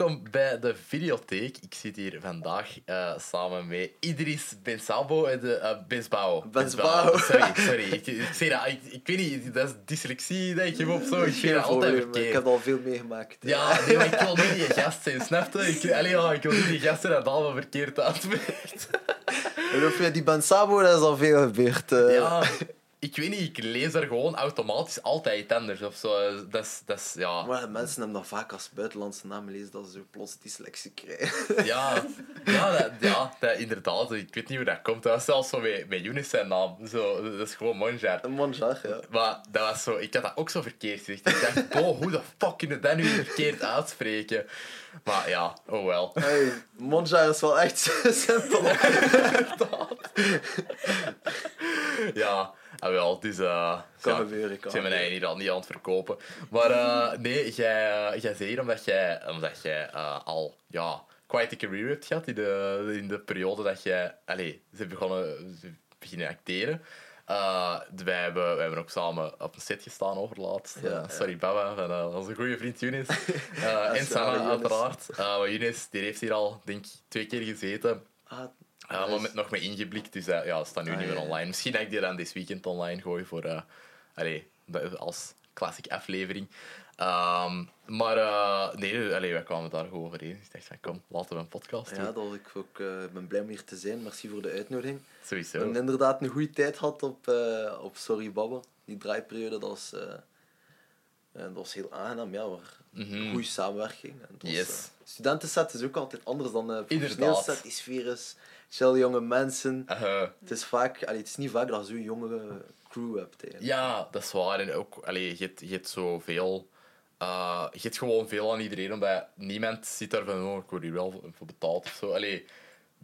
welkom bij de videotheek. Ik zit hier vandaag uh, samen met Idris Bensabo en de uh, Bensbao. Bensbao. Sorry, sorry. Ik, ik, zeg dat, ik, ik, weet niet, dat is dyslexie denk ik of zo. Ik dat altijd verkeerd. Ik heb al veel meegemaakt. Ja, nee, maar ik wil niet die gast zijn, snap je? Ik, allee, ja, ik wil niet die gast zijn dat allemaal verkeerd uitspreekt. Die Bensabo, dat is al veel gebeurd. Uh. Ja ik weet niet, ik lees er gewoon automatisch altijd anders of zo. Dat is, dat is, ja. Maar mensen hebben dat vaak als buitenlandse namen lezen, dat ze zo plots dyslexie krijgen. Ja, ja, dat, ja dat, inderdaad. Ik weet niet hoe dat komt. Dat was zelfs zo met, met Younes zijn naam. Zo, dat is gewoon Monjar. Monjar, ja. Maar dat was zo, ik had dat ook zo verkeerd gezegd. Ik dacht, boh, hoe de fuck kun je dat nu verkeerd uitspreken? Maar ja, oh wel. Hey, Monjar is wel echt simpel. ja. Ah, wel, dus... Uh, kan gebeuren, kan Ik ben mij niet, niet aan het verkopen. Maar uh, nee, jij, uh, jij zei hier omdat jij, omdat jij uh, al ja, quite a career hebt gehad in de, in de periode dat jij... Allee, ze begonnen ze beginnen acteren. Uh, wij, hebben, wij hebben ook samen op een set gestaan overlaatst. Ja, sorry, Baba, van onze goede vriend Younes. en Sanna, uiteraard. maar Younes die heeft hier al, denk ik, twee keer gezeten. Ah, ja, met, nog mee ingeblikt, dus uh, ja, staat nu ah, niet meer online. Misschien dat ik die dan dit weekend online gooi voor, uh, allee, als classic aflevering. Um, maar uh, nee, allee, wij kwamen daar gewoon overeen. Ik dacht van, kom, laten we een podcast doen. Ja, dat ik ook ben blij om hier te zijn. Merci voor de uitnodiging. Sowieso. En inderdaad een goede tijd had op, op Sorry Babbe. Die draaiperiode, dat was, dat was heel aangenaam. Ja, maar mm -hmm. goede samenwerking. En was, yes. studentenset is ook altijd anders dan uh, professioneel set. Die sfeer is chill jonge mensen. Het is vaak, allee, het is niet vaak dat je zo'n jonge crew hebt. Ja, dat is waar. En ook, allee, je, hebt, je hebt zoveel... Uh, je hebt gewoon veel aan iedereen, omdat niemand zit daar van, oh, ik word hier wel voor betaald of zo. Allee,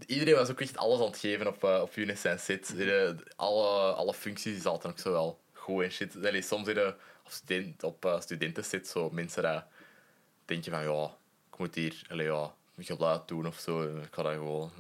iedereen was ook echt alles aan het geven op, uh, op Unis en Sit. Mm alle, alle functies zaten ook zo wel goed en shit. Allee, soms zitten op, student, op uh, studenten zit zo mensen dat denken van, ja, ik moet hier, allee, ja, geluid doen of zo. Ik ga dat gewoon...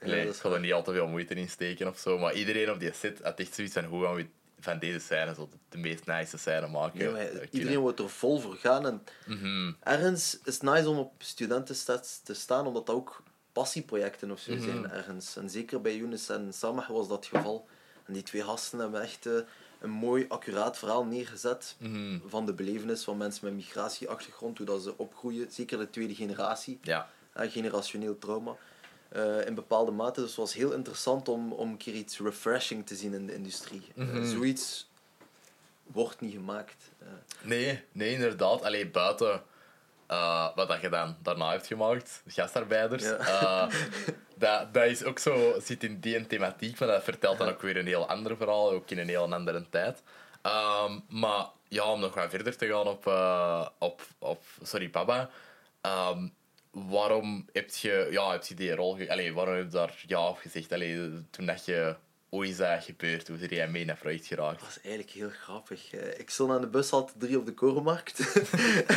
Nee, ik ga er niet al te veel moeite in steken of zo. Maar iedereen op die set had echt zoiets van hoe gaan we van deze scène zo de meest nice scène maken. iedereen wordt er vol voor gaan. En mm ergens is het nice om op studentenstats te staan, omdat dat ook passieprojecten of zo mhm. zijn ergens. En zeker bij Younes en Samah was dat het geval. En die twee gasten hebben echt uh, een mooi, accuraat verhaal neergezet mhm. van de belevenis van mensen met migratieachtergrond, hoe dat ze opgroeien. Zeker de tweede generatie. Ja. generationeel trauma. Uh, in bepaalde mate. Dus het was heel interessant om, om een keer iets refreshing te zien in de industrie. Mm zoiets wordt niet gemaakt. Uh. Nee, nee, inderdaad. Alleen buiten wat dat je dan daarna hebt gemaakt, gastarbeiders. dat, dat is ook zo, zit in die thematiek, maar dat vertelt dan ook weer een heel ander verhaal, ook in een heel andere tijd. Um, maar ja, om nog wat verder te gaan op, op, op Sorry Papa. Um, waarom heb je, ja, heb je die rol... Allee, waarom heb je daar ja op gezegd? Allee, toen dat je ooit is dat gebeurd? Hoe is jij mee naar project geraakt? Dat was eigenlijk heel grappig. Eh, ik stond aan de bushalte 3 op de Korenmarkt.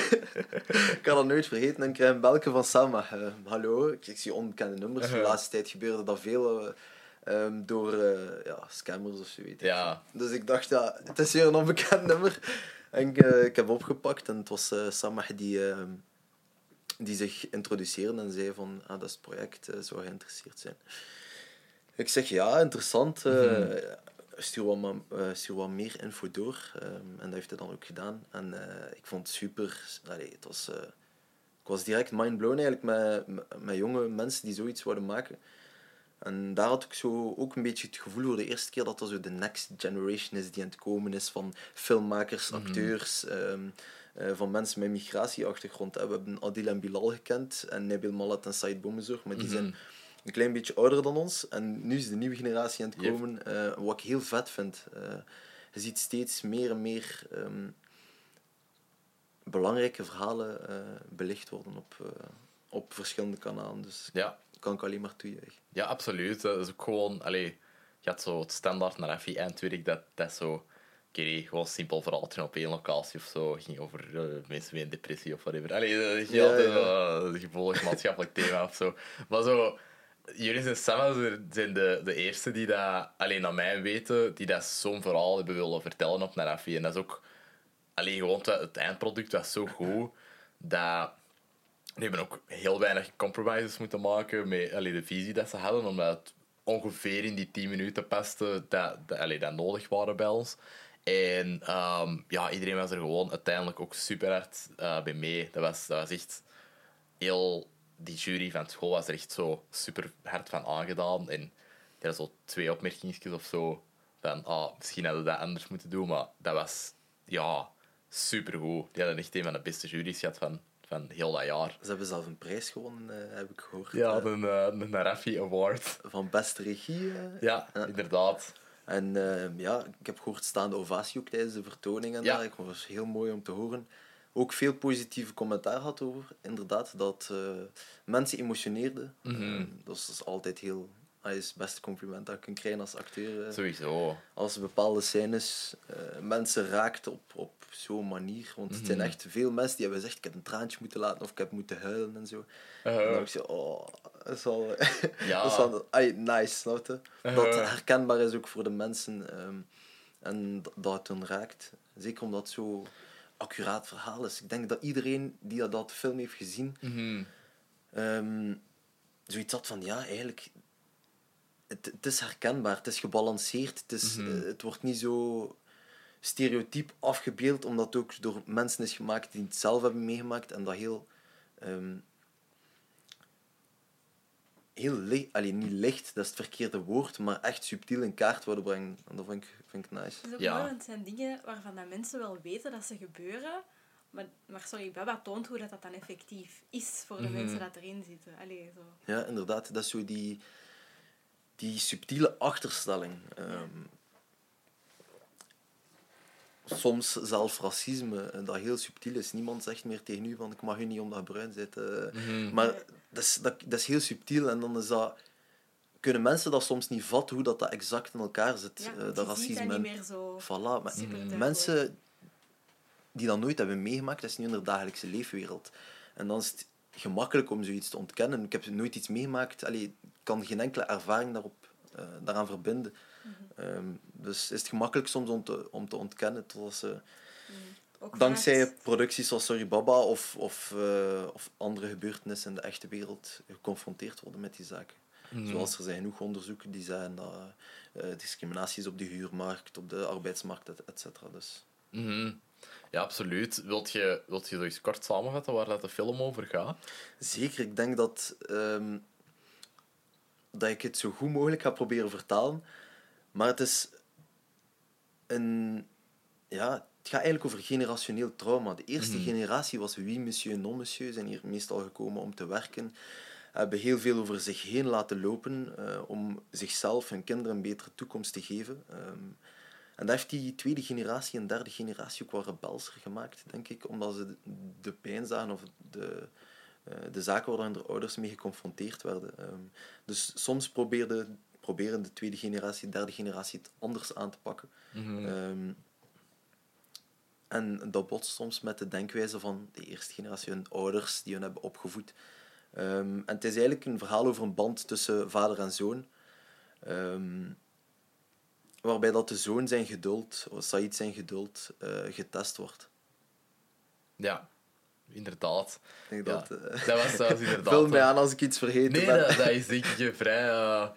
ik kan dat nooit vergeten. En ik krijg een belke van Sama. Uh, hallo, ik zie onbekende nummers. De laatste tijd gebeurde dat veel... Uh, um, door ja, scammers of zoiets. Ja. Dus ik dacht, ja, het is hier een onbekend nummer. En ik, ik heb opgepakt en het was Samah die ehm, die zich introduceerden en zei van, ah, dat is het project, zou geïnteresseerd zijn. Ik zeg, ja, interessant. Uh, stuur, wat uh, stuur wat meer info door. Um, en dat heeft hij dan ook gedaan. En ik vond het super. Allee, het was, ik was direct mind-blown eigenlijk met, met, jonge mensen die zoiets wilden maken. En daar had ik zo ook een beetje het gevoel voor de eerste keer dat dat zo de next generation is die aan het komen is van filmmakers, mhm. acteurs. Ehm, uh, van mensen met migratieachtergrond. We hebben Adil en Bilal gekend en Nabil Malat en Said Boumezor, maar die zijn mhm. Een klein beetje ouder dan ons. En nu is de nieuwe generatie aan het komen, yep. uh, wat ik heel vet vind. Uh, je ziet steeds meer en meer um, belangrijke verhalen belicht worden op, op verschillende kanalen. Dus ja. kan ik alleen maar toejuichen. Ja, absoluut. Dat is ook gewoon... Allee, je had zo het standaard naar FI Eindwerk, dat, dat zo keer gewoon simpel verhaaltje op één locatie of zo. ging over uh, mensen met een depressie of whatever. Allee, dat is ja, altijd ja. gevoelig maatschappelijk thema of zo. Maar zo, jullie en Sam zijn de, de eerste die dat, alleen naar mij weten, die dat zo'n verhaal hebben willen vertellen op Narafi. En dat is ook, alleen gewoon het, eindproduct was zo goed dat Die hebben ook heel weinig compromises moeten maken met allee, de visie dat ze hadden, omdat het ongeveer in die 10 minuten paste dat, dat, dat nodig waren bij ons. En ehm, ja, iedereen was er gewoon uiteindelijk ook super hard eh, bij mee. Dat was, dat was echt heel... Die jury van school was er echt zo super hard van aangedaan. En die hadden zo twee opmerkingen of zo. Van, ah, misschien hadden we dat anders moeten doen, maar dat was ja, supergoed. Die hadden echt een van de beste juries gehad van, van heel dat jaar. Ze hebben zelf een prijs gewonnen, eh, heb ik gehoord. Ja, eh, een, uh, een Raffi Award. van beste regie. eh. Ja, inderdaad. En eh, ja, ik heb gehoord staande ovatie ook tijdens de vertoning. En Ja. daar. Ik vond het heel mooi om te horen. Ook veel positieve commentaar had over, inderdaad, dat eh, mensen emotioneerden. Mhm. Eh, dat is dus altijd heel... Dat is het beste compliment dat je kunt krijgen als acteur. eh. Sowieso. als bepaalde scènes eh, mensen raakt op, op zo'n manier. Want het zijn Mhm. echt veel mensen die hebben gezegd, ik heb een traantje moeten laten of ik heb moeten huilen en zo. Uh, En dan heb ik zo, oh, dat is wel, Ja. dat is ai, nice, snap je? Dat Uh-huh. herkenbaar is ook voor de mensen ehm, en dat- het hun raakt. Zeker omdat zo accuraat verhaal is. Ik denk dat iedereen die dat, dat film heeft gezien, mhm. ehm, zoiets had van, ja, eigenlijk... Het, het is herkenbaar, het is gebalanceerd, het, is, Mhm. eh, het wordt niet zo stereotyp afgebeeld, omdat het ook door mensen is gemaakt die het zelf hebben meegemaakt en dat heel... ehm, heel licht, alleen niet licht, dat is het verkeerde woord, maar echt subtiel in kaart willen brengen. En dat vind ik, vind ik nice. Het is ook Ja. mooi, want het zijn dingen waarvan dat mensen wel weten dat ze gebeuren. Maar, maar sorry, Baba toont hoe dat, dat dan effectief is voor de Mhm. mensen dat erin zitten. Allee, zo. Ja, inderdaad. Dat is zo die, die subtiele achterstelling. Ehm, soms zelf racisme, dat heel subtiel is. Niemand zegt meer tegen u van ik mag u niet omdat je bruin bent. eh. Mhm. Maar dat is, dat, dat is heel subtiel en dan is dat... Kunnen mensen dat soms niet vatten, hoe dat, dat exact in elkaar zit, Ja, eh, dat racisme. dat niet meer zo Voilà, maar Mhm. mensen die dat nooit hebben meegemaakt, dat is nu in de dagelijkse leefwereld. En dan is het gemakkelijk om zoiets te ontkennen. Ik heb nooit iets meegemaakt, allee, ik kan geen enkele ervaring daarop, eh, daaraan verbinden. Ehm, dus is het gemakkelijk soms om te, om te ontkennen. Totdat ze, Ook dankzij producties zoals Sorry Baba of, of, eh, of andere gebeurtenissen in de echte wereld geconfronteerd worden met die zaken. Mhm. Zoals er zijn genoeg onderzoeken die zeggen dat eh, discriminatie is op de huurmarkt, op de arbeidsmarkt, et, et cetera. Dus. Mhm. Ja, absoluut. Wilt je, wilt je eens kort samenvatten waar dat de film over gaat? Zeker, ik denk dat, ehm, dat ik het zo goed mogelijk ga proberen vertalen. Maar het is een... Ja, het gaat eigenlijk over generationeel trauma. De eerste Mhm. generatie was wie, monsieur, non, monsieur. Zijn hier meestal gekomen om te werken. Hebben heel veel over zich heen laten lopen eh, om zichzelf, hun kinderen, een betere toekomst te geven. Ehm, en dat heeft die tweede generatie en derde generatie ook wel rebelser gemaakt, denk ik. Omdat ze de, pijn zagen of de, eh, de zaken waar hun ouders mee geconfronteerd werden. Ehm, dus soms probeerde, proberen de tweede generatie, de derde generatie het anders aan te pakken. Mhm. Ehm, en dat botst soms met de denkwijze van de eerste generatie, hun ouders die hun hebben opgevoed. Ehm, en het is eigenlijk een verhaal over een band tussen vader en zoon. Ehm, waarbij dat de zoon zijn geduld, of Said zijn geduld, eh, getest wordt. Ja, inderdaad. Ik denk Ja, dat... eh, Dat was, inderdaad... Vul mij aan als ik iets vergeten Nee, ben. dat, dat is denk ik vrij, eh,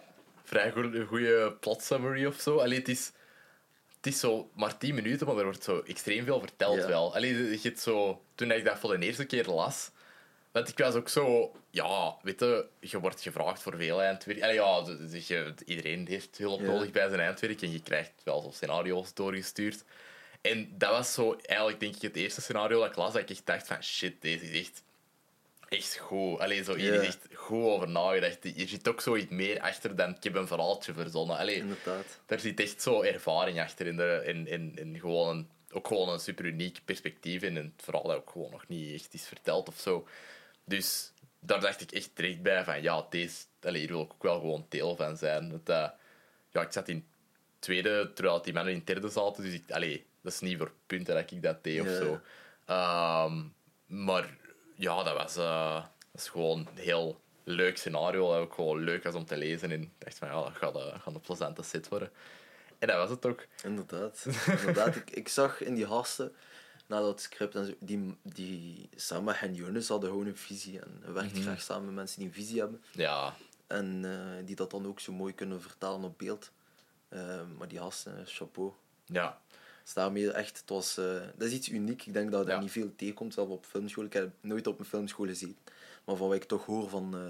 vrij goede plot summary of zo. Allee, het is, het is zo maar 10 minuten, maar er wordt zo extreem veel verteld Ja. wel. Allee, je hebt zo, toen ik dat voor de eerste keer las, want ik was ook zo, ja, weet je, je wordt gevraagd voor veel eindwerk. Allee, ja, dus- dus je, iedereen heeft hulp Ja. nodig bij zijn eindwerk en je krijgt wel zo scenario's doorgestuurd. En dat was zo eigenlijk denk ik het eerste scenario dat ik las, dat ik echt dacht van shit, deze is echt echt goed. Allee, zo, hier Ja. is echt goed over nagedacht. Hier zit ook zoiets meer achter dan ik heb een verhaaltje verzonnen. Allee, Inderdaad. daar zit echt zo ervaring achter in, de, in, in, in gewoon een, ook gewoon een super uniek perspectief in een verhaal dat ook gewoon nog niet echt is verteld of zo. Dus daar dacht ik echt direct bij van ja, deze, allee, hier wil ik ook wel gewoon deel van zijn. Eh, ja, ik zat in tweede, terwijl die mannen in derde zaten, dus ik, allee, dat is niet voor punten dat ik dat deed of Ja. zo. Ehm, maar ja, dat was, eh, dat is gewoon een heel leuk scenario, dat ook gewoon leuk was om te lezen. En ik dacht van ja, dat gaat, eh, gaat een plezante set worden. En dat was het ook. Inderdaad. Inderdaad. ik, ik zag in die hasten nadat het script en zo, die, die Sama en Jonas hadden gewoon een visie en werkt Mhm. graag samen met mensen die een visie hebben Ja, en eh, die dat dan ook zo mooi kunnen vertalen op beeld. Maar die gasten, eh, chapeau. ja. Daarmee echt, het was, eh, dat is iets uniek. Ik denk dat Ja. niet veel tegenkomt, zelf op filmschool. Ik heb nooit op een filmschool gezien. Maar van wat ik toch hoor van, eh,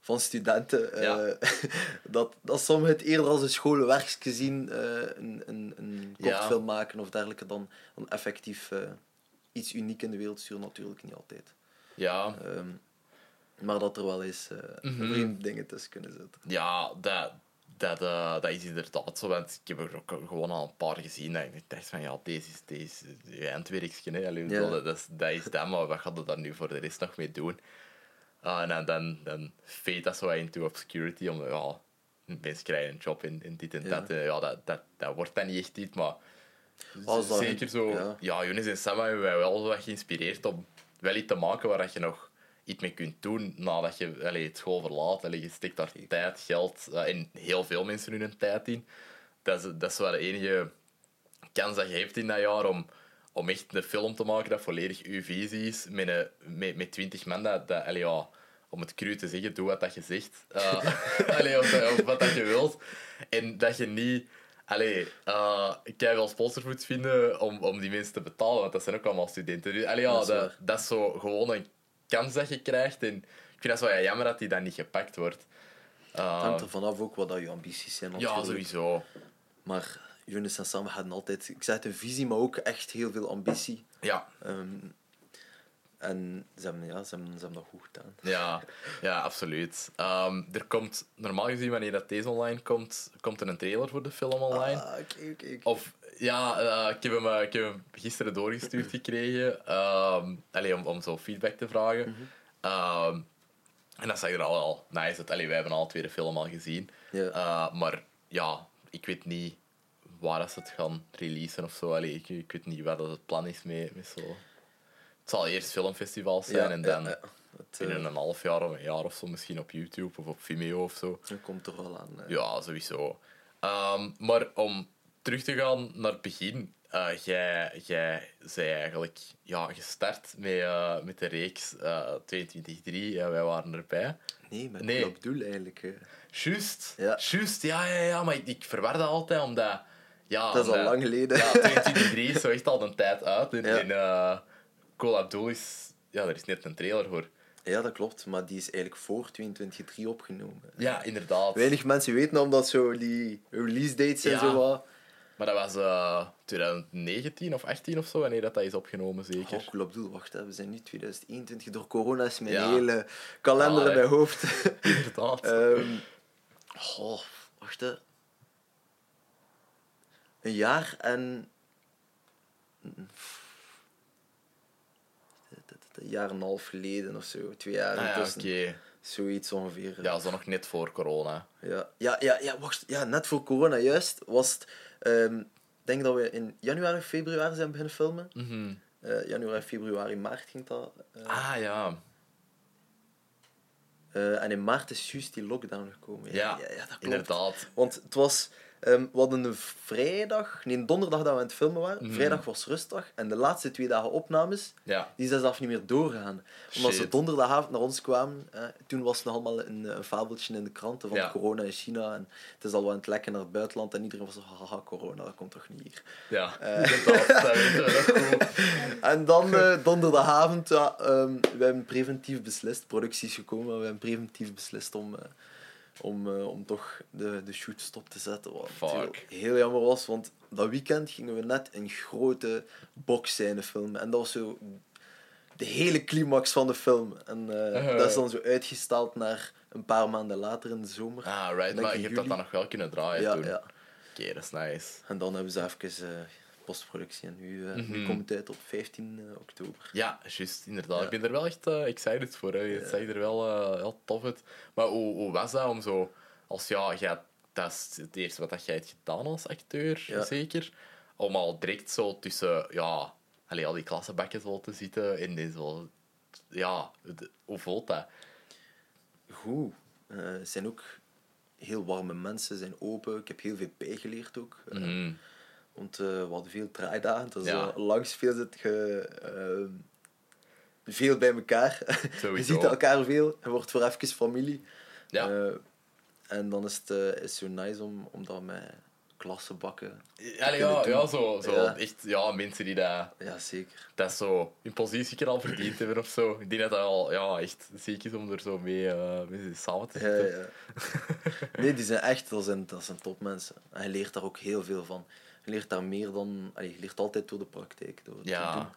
van studenten, eh, dat, dat sommigen het eerder als een schoolwerkje zien, eh, een, een, een kortfilm maken of dergelijke, dan, dan effectief iets uniek in de wereld sturen. Natuurlijk niet altijd. Ja, Ehm, maar dat er wel eens Mhm. vreemde dingen tussen kunnen zitten. ja dat, dat, eh, dat is inderdaad zo. Want ik heb er ook gewoon al een paar gezien. Dat ik dacht van, ja, deze is, deze is je eindwerkje. Hè. Allee, Ja. dat, dat, is, dat is dat, maar wat gaat er daar nu voor de rest nog mee doen? Ah, en dan, dan, dan fade dat zo into obscurity. Om, ja, mensen krijgen een job in, in dit en Ja. dat. En Ja, dat, dat, dat wordt dan niet echt iets, maar... Dat- zeker zo... ja. Ja, Jonas en Sam hebben wij wel wat geïnspireerd om wel iets te maken waar je nog iets mee kunt doen nadat je allee, het school verlaat. Allee, je steekt daar tijd, geld eh, en heel veel mensen doen hun tijd in. Dat is, dat is wel de enige kans dat je hebt in dat jaar om, om echt een film te maken dat volledig uw visie is met, een, met, met 20 man. Dat, dat, allee, ja, om het cru te zeggen, doe wat dat je zegt. Eh, allee, of, of wat dat je wilt. En dat je niet... Allee, uh, ik kan wel sponsors moet vinden om, om die mensen te betalen, want dat zijn ook allemaal studenten. Dus, allee, ja, Dat is dat, is zo gewoon een kans dat je krijgt. En ik vind dat ja, jammer dat die dan niet gepakt wordt. Uh, Het hangt er vanaf ook wat dat je ambities zijn. ja, sowieso. Maar Jonas en Sam hadden altijd, ik zeg het, een visie, maar ook echt heel veel ambitie. Ja, Ehm, en ze hebben, ja, ze, hebben, ze hebben dat goed gedaan. Ja, ja absoluut. Ehm, er komt, normaal gezien, wanneer dat deze online komt, komt er een trailer voor de film online. Ah. Of, ja, eh, ik, heb hem, eh, ik heb hem gisteren doorgestuurd gekregen. ehm, allee, om, om zo feedback te vragen. Ehm, en dat zag er al wel nice uit. Allee, wij hebben al twee de film al gezien. Eh, maar ja, ik weet niet waar dat ze het gaan releasen of zo. Allee, ik, ik weet niet waar dat het plan is mee, met zo... Het zal eerst filmfestivals zijn Ja, en dan ja. Het, binnen een half jaar of een jaar of zo misschien op YouTube of op Vimeo of zo. dat komt er wel aan. Ja, sowieso. Ehm, maar om terug te gaan naar het begin. eh, jij, jij zei eigenlijk ja, gestart met, eh, met de reeks eh 22-3 en wij waren erbij. Nee, met Nee. bedoel eigenlijk. Juist, Ja. juist, ja, ja, ja, maar ik, ik verwar dat altijd omdat... Ja, Dat is al omdat- lang geleden. Ja, 22-3 is zo echt al een tijd uit. En, Ja. en Abdul is... Ja, er is net een trailer voor. Ja, dat klopt, maar die is eigenlijk voor 22.3 opgenomen. Ja, inderdaad. Weinig mensen weten omdat zo die release dates en Ja. zo wat. Maar dat was eh 2019 of 18 of zo, wanneer dat, dat is opgenomen, zeker. Oh, cool, bedoel, wacht, hè. we zijn nu 2021. Door corona is mijn Ja. hele kalender Ja, in mijn hoofd. Inderdaad. Ehm oh, wacht, hè. Een jaar en... Een jaar en een half geleden of zo, twee jaar Ah, ja. Zoiets ongeveer. Ja, zo nog net voor corona. Ja, ja, ja, ja, wacht. Ja, net voor corona juist was het... ehm, ik denk dat we in januari, februari zijn beginnen filmen. Mhm. Eh, januari, februari, maart ging dat. eh. Ah, ja. Eh, en in maart is juist die lockdown gekomen. Ja, ja, ja dat klopt. inderdaad. Want het was... ehm, we hadden een vrijdag... Nee, een donderdag dat we aan het filmen waren. Mhm. Vrijdag was rustdag. En de laatste twee dagen opnames, Ja. die zijn zelf niet meer doorgegaan. Omdat ze donderdagavond naar ons kwamen. eh, toen was het nog allemaal een, een fabeltje in de kranten van Ja. corona in China. En het is al wel aan het lekken naar het buitenland. En iedereen was zo, haha, corona, dat komt toch niet hier. Ja. Dat goed. En dan eh, donderdagavond, ja, ehm, we hebben preventief beslist, productie is gekomen, maar we hebben preventief beslist om, eh, om, eh, om toch de, de shoot stop te zetten. Wat natuurlijk heel jammer was, want dat weekend gingen we net een grote boxscène filmen. En dat was zo de hele climax van de film. En eh, Uh-huh. dat is dan zo uitgesteld naar een paar maanden later in de zomer. Ah, right. Maar je hebt dat dan nog wel kunnen draaien ja, toen. ja. Oké, dat is nice. En dan hebben ze even eh, postproductie. En nu, eh, nu Mhm. komt het uit op 15 oktober. Ja, juist, inderdaad. Ja. Ik ben er wel echt eh, excited voor. Hè. Het zag er wel eh, heel tof uit. Maar hoe, hoe was dat om zo... Als ja, jij, dat is het eerste wat dat jij hebt gedaan als acteur, zeker. Om al direct zo tussen... Ja, allee, al die klassenbakken zo te zitten. En dan zo... Ja, de- hoe voelt dat? Goed. Eh, Het zijn ook heel warme mensen, zijn open. Ik heb heel veel bijgeleerd ook. Eh, Mhm. Want eh, we hadden veel draaidagen. Dus Ja. eh, langs veel zit je ehm, veel bij elkaar. je ziet elkaar veel. Je wordt voor even familie. Ja. Eh, en dan is het eh, is zo nice om, om dat met klassenbakken... Allee, ja, doen. ja, zo, zo Ja. echt ja, mensen die dat, Ja, zeker. dat zo hun positie al verdiend hebben of zo. Ik denk dat dat al ja, echt ziek is om er zo mee, eh, samen te Ja, zitten. ja. Nee, die zijn echt, dat zijn, dat zijn topmensen. En je leert daar ook heel veel van. Je leert daar meer dan... allee, je leert altijd door de praktijk. Door het Ja. te doen.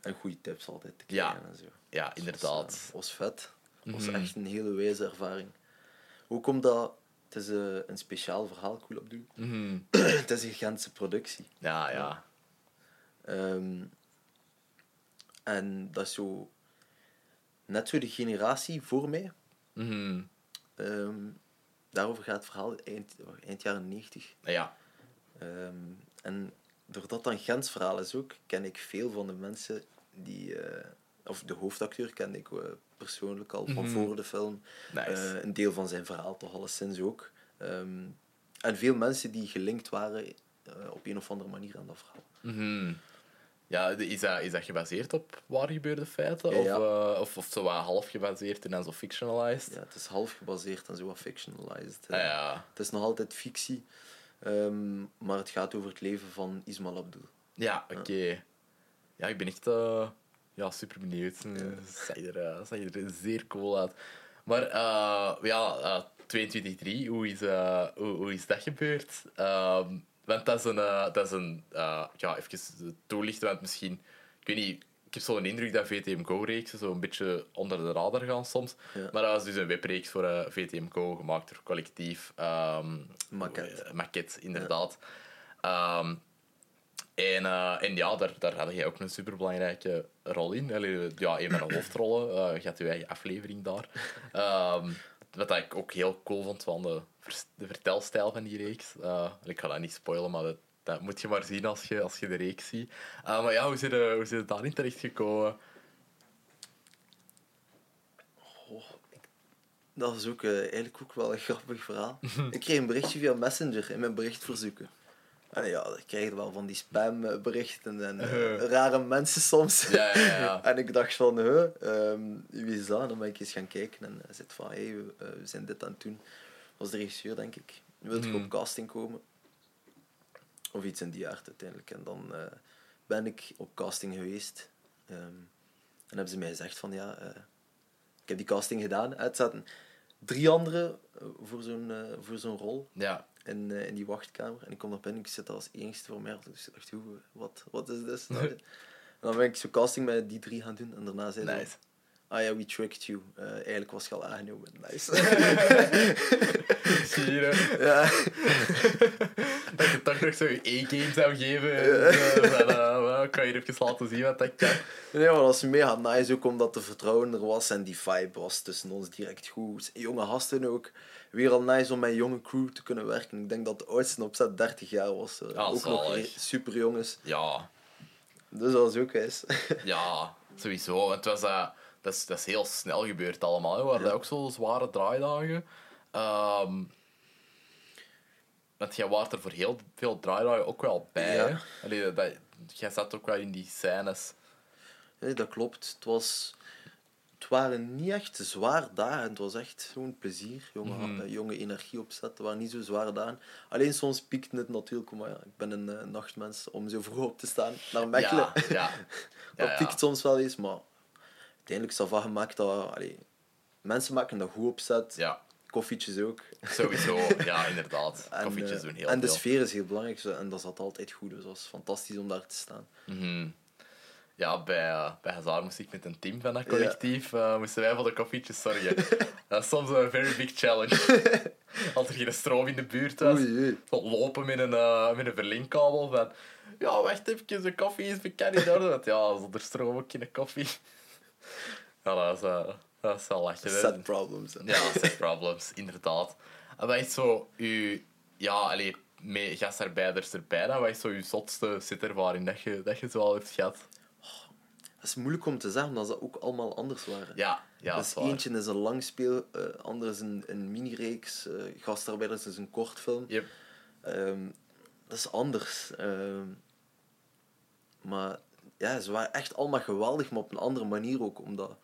En goede tips altijd te Ja. krijgen en zo. Ja, Dus, inderdaad. eh, was vet. Was Mhm. echt een hele wijze ervaring. Ook omdat... Het is eh, een speciaal verhaal, Cool Abdul. Mhm. het is een Gentse productie. Ja, ja. Ehm, en dat is zo... Net zo de generatie voor mij. Mhm. Ehm, daarover gaat het verhaal eind, eind jaren 90. Ja. Ehm, en doordat dat een Gens verhaal is ook, ken ik veel van de mensen die... eh, of de hoofdacteur kende ik eh, persoonlijk al van Mhm. voor de film. Nice. Eh, een deel van zijn verhaal toch alleszins ook. Ehm, en veel mensen die gelinkt waren op een of andere manier aan dat verhaal. Mhm. Ja, is dat, is dat gebaseerd op waar gebeurde feiten? Ja, Of, eh, of, of zo wat half gebaseerd en dan zo fictionalized? Ja, het is half gebaseerd en zo wat fictionalized. Ah, ja. Het is nog altijd fictie, ehm, maar het gaat over het leven van Ismail Abdul. Ja, oké. Ja, ik ben echt eh, ja, super benieuwd. Het zag er, eh, er zeer cool uit. Maar eh, ja, 22-3, hoe, is, hoe, hoe is dat gebeurd? Ehm, want dat is een, dat is een ja, even toelichten, want misschien, ik weet niet, ik heb zo'n indruk dat VTM Go-reeksen zo een beetje onder de radar gaan soms. Ja. Maar dat was dus een webreeks voor eh, VTM Go, gemaakt door collectief ehm Maquette. Maquette, inderdaad. Ehm, en, eh, en ja, daar, daar had jij ook een superbelangrijke rol in. Allee, ja, een van de hoofdrollen. Je had je eigen aflevering daar. Ehm, wat ik ook heel cool vond van de, de vertelstijl van die reeks. Ik ga dat niet spoilen, maar dat, dat moet je maar zien als je, als je de reeks ziet. Eh, maar ja, hoe zit je, hoe zit je daarin terechtgekomen? Oh, dat is ook eh, eigenlijk ook wel een grappig verhaal. ik kreeg een berichtje via Messenger in mijn berichtverzoeken. En ja, dan krijg je wel van die spamberichten en eh, Uh-huh. rare mensen soms. Ja, ja, ja. en ik dacht van, huh, ehm, wie is dat? En dan ben ik eens gaan kijken en hij zegt van, hey, we, eh, we zijn dit aan het doen. Dat was de regisseur, denk ik. Wilt je Hmm. op casting komen? Of iets in die aard uiteindelijk. En dan eh, ben ik op casting geweest. Ehm, en hebben ze mij gezegd van, ja, eh, ik heb die casting gedaan. Het zaten drie anderen eh, voor zo'n voor zo'n rol Ja, in, in die wachtkamer. En ik kom naar binnen, ik zit als enigste voor mij. Dus ik dacht, hoe, wat, wat is dit? en dan ben ik zo casting met die drie gaan doen. En daarna zei ze, nice. Ah ja, we tricked you. Eh, eigenlijk was je al aangenomen. Nice. Zie je, ja. dat je toch nog zo je E-game zou geven. En, eh, kan je even laten zien wat dat kan. Nee, maar dat was mega nice ook omdat de vertrouwen er was en die vibe was tussen ons direct goed. Jonge gasten ook. Weer al nice om met jonge crew te kunnen werken. Ik denk dat de oudste opzet 30 jaar was. eh, ook nog zalig. super jongens. Ja, Dus dat was ook eens. ja, sowieso. Het was, eh, dat, is, dat is heel snel gebeurd allemaal. hè. We hadden Ja. ook zo zware draaidagen. Ehm want jij was er voor heel veel draaidagen ook wel bij. Ja. hè. Allee, dat, jij zat ook wel in die scènes. Nee, dat klopt. Het, was, het waren niet echt zware dagen. Het was echt gewoon plezier. Jonge, Mhm. eh, jonge energie opzet. Het waren niet zo zware dagen. Alleen soms piekte het natuurlijk. Maar ja, ik ben een eh, nachtmens om zo vroeg op te staan naar Mechelen. Ja, ja. dat piekt soms wel eens. Maar uiteindelijk dat gemaakt dat... Allee, mensen maken dat goed opzet. Ja, Koffietjes ook. sowieso. Ja, inderdaad. En, Koffietjes eh, doen heel en de veel. sfeer is heel belangrijk. En dat zat altijd goed. Dus dat was fantastisch om daar te staan. Mhm. Ja, bij, uh, bij Hazard moest ik met een team van dat collectief eh, moesten wij voor de koffietjes zorgen. dat is soms een very big challenge. Als er geen stroom in de buurt was, Oei, oei. tot lopen met een, uh, met een verlinkkabel van ja, wacht even, de koffie is bekend in orde. Ja, zonder stroom ook geen koffie. Ja, dat is, uh, dat is wel lachen. hè. Set problems. hè. Ja, set problems, inderdaad. En wat is zo uw, ja, allee, met gastarbeiders erbij dan, wat is zo uw zotste zitervaring dat je, dat je zo al hebt gehad? Dat is moeilijk om te zeggen, omdat ze ook allemaal anders waren. Ja, ja, dat dus is eentje is een langspeel, eh ander is een, een mini-reeks, eh gastarbeiders is een kortfilm. Yep. Ehm, dat is anders. Ehm, maar ja, ze waren echt allemaal geweldig, maar op een andere manier ook. Omdat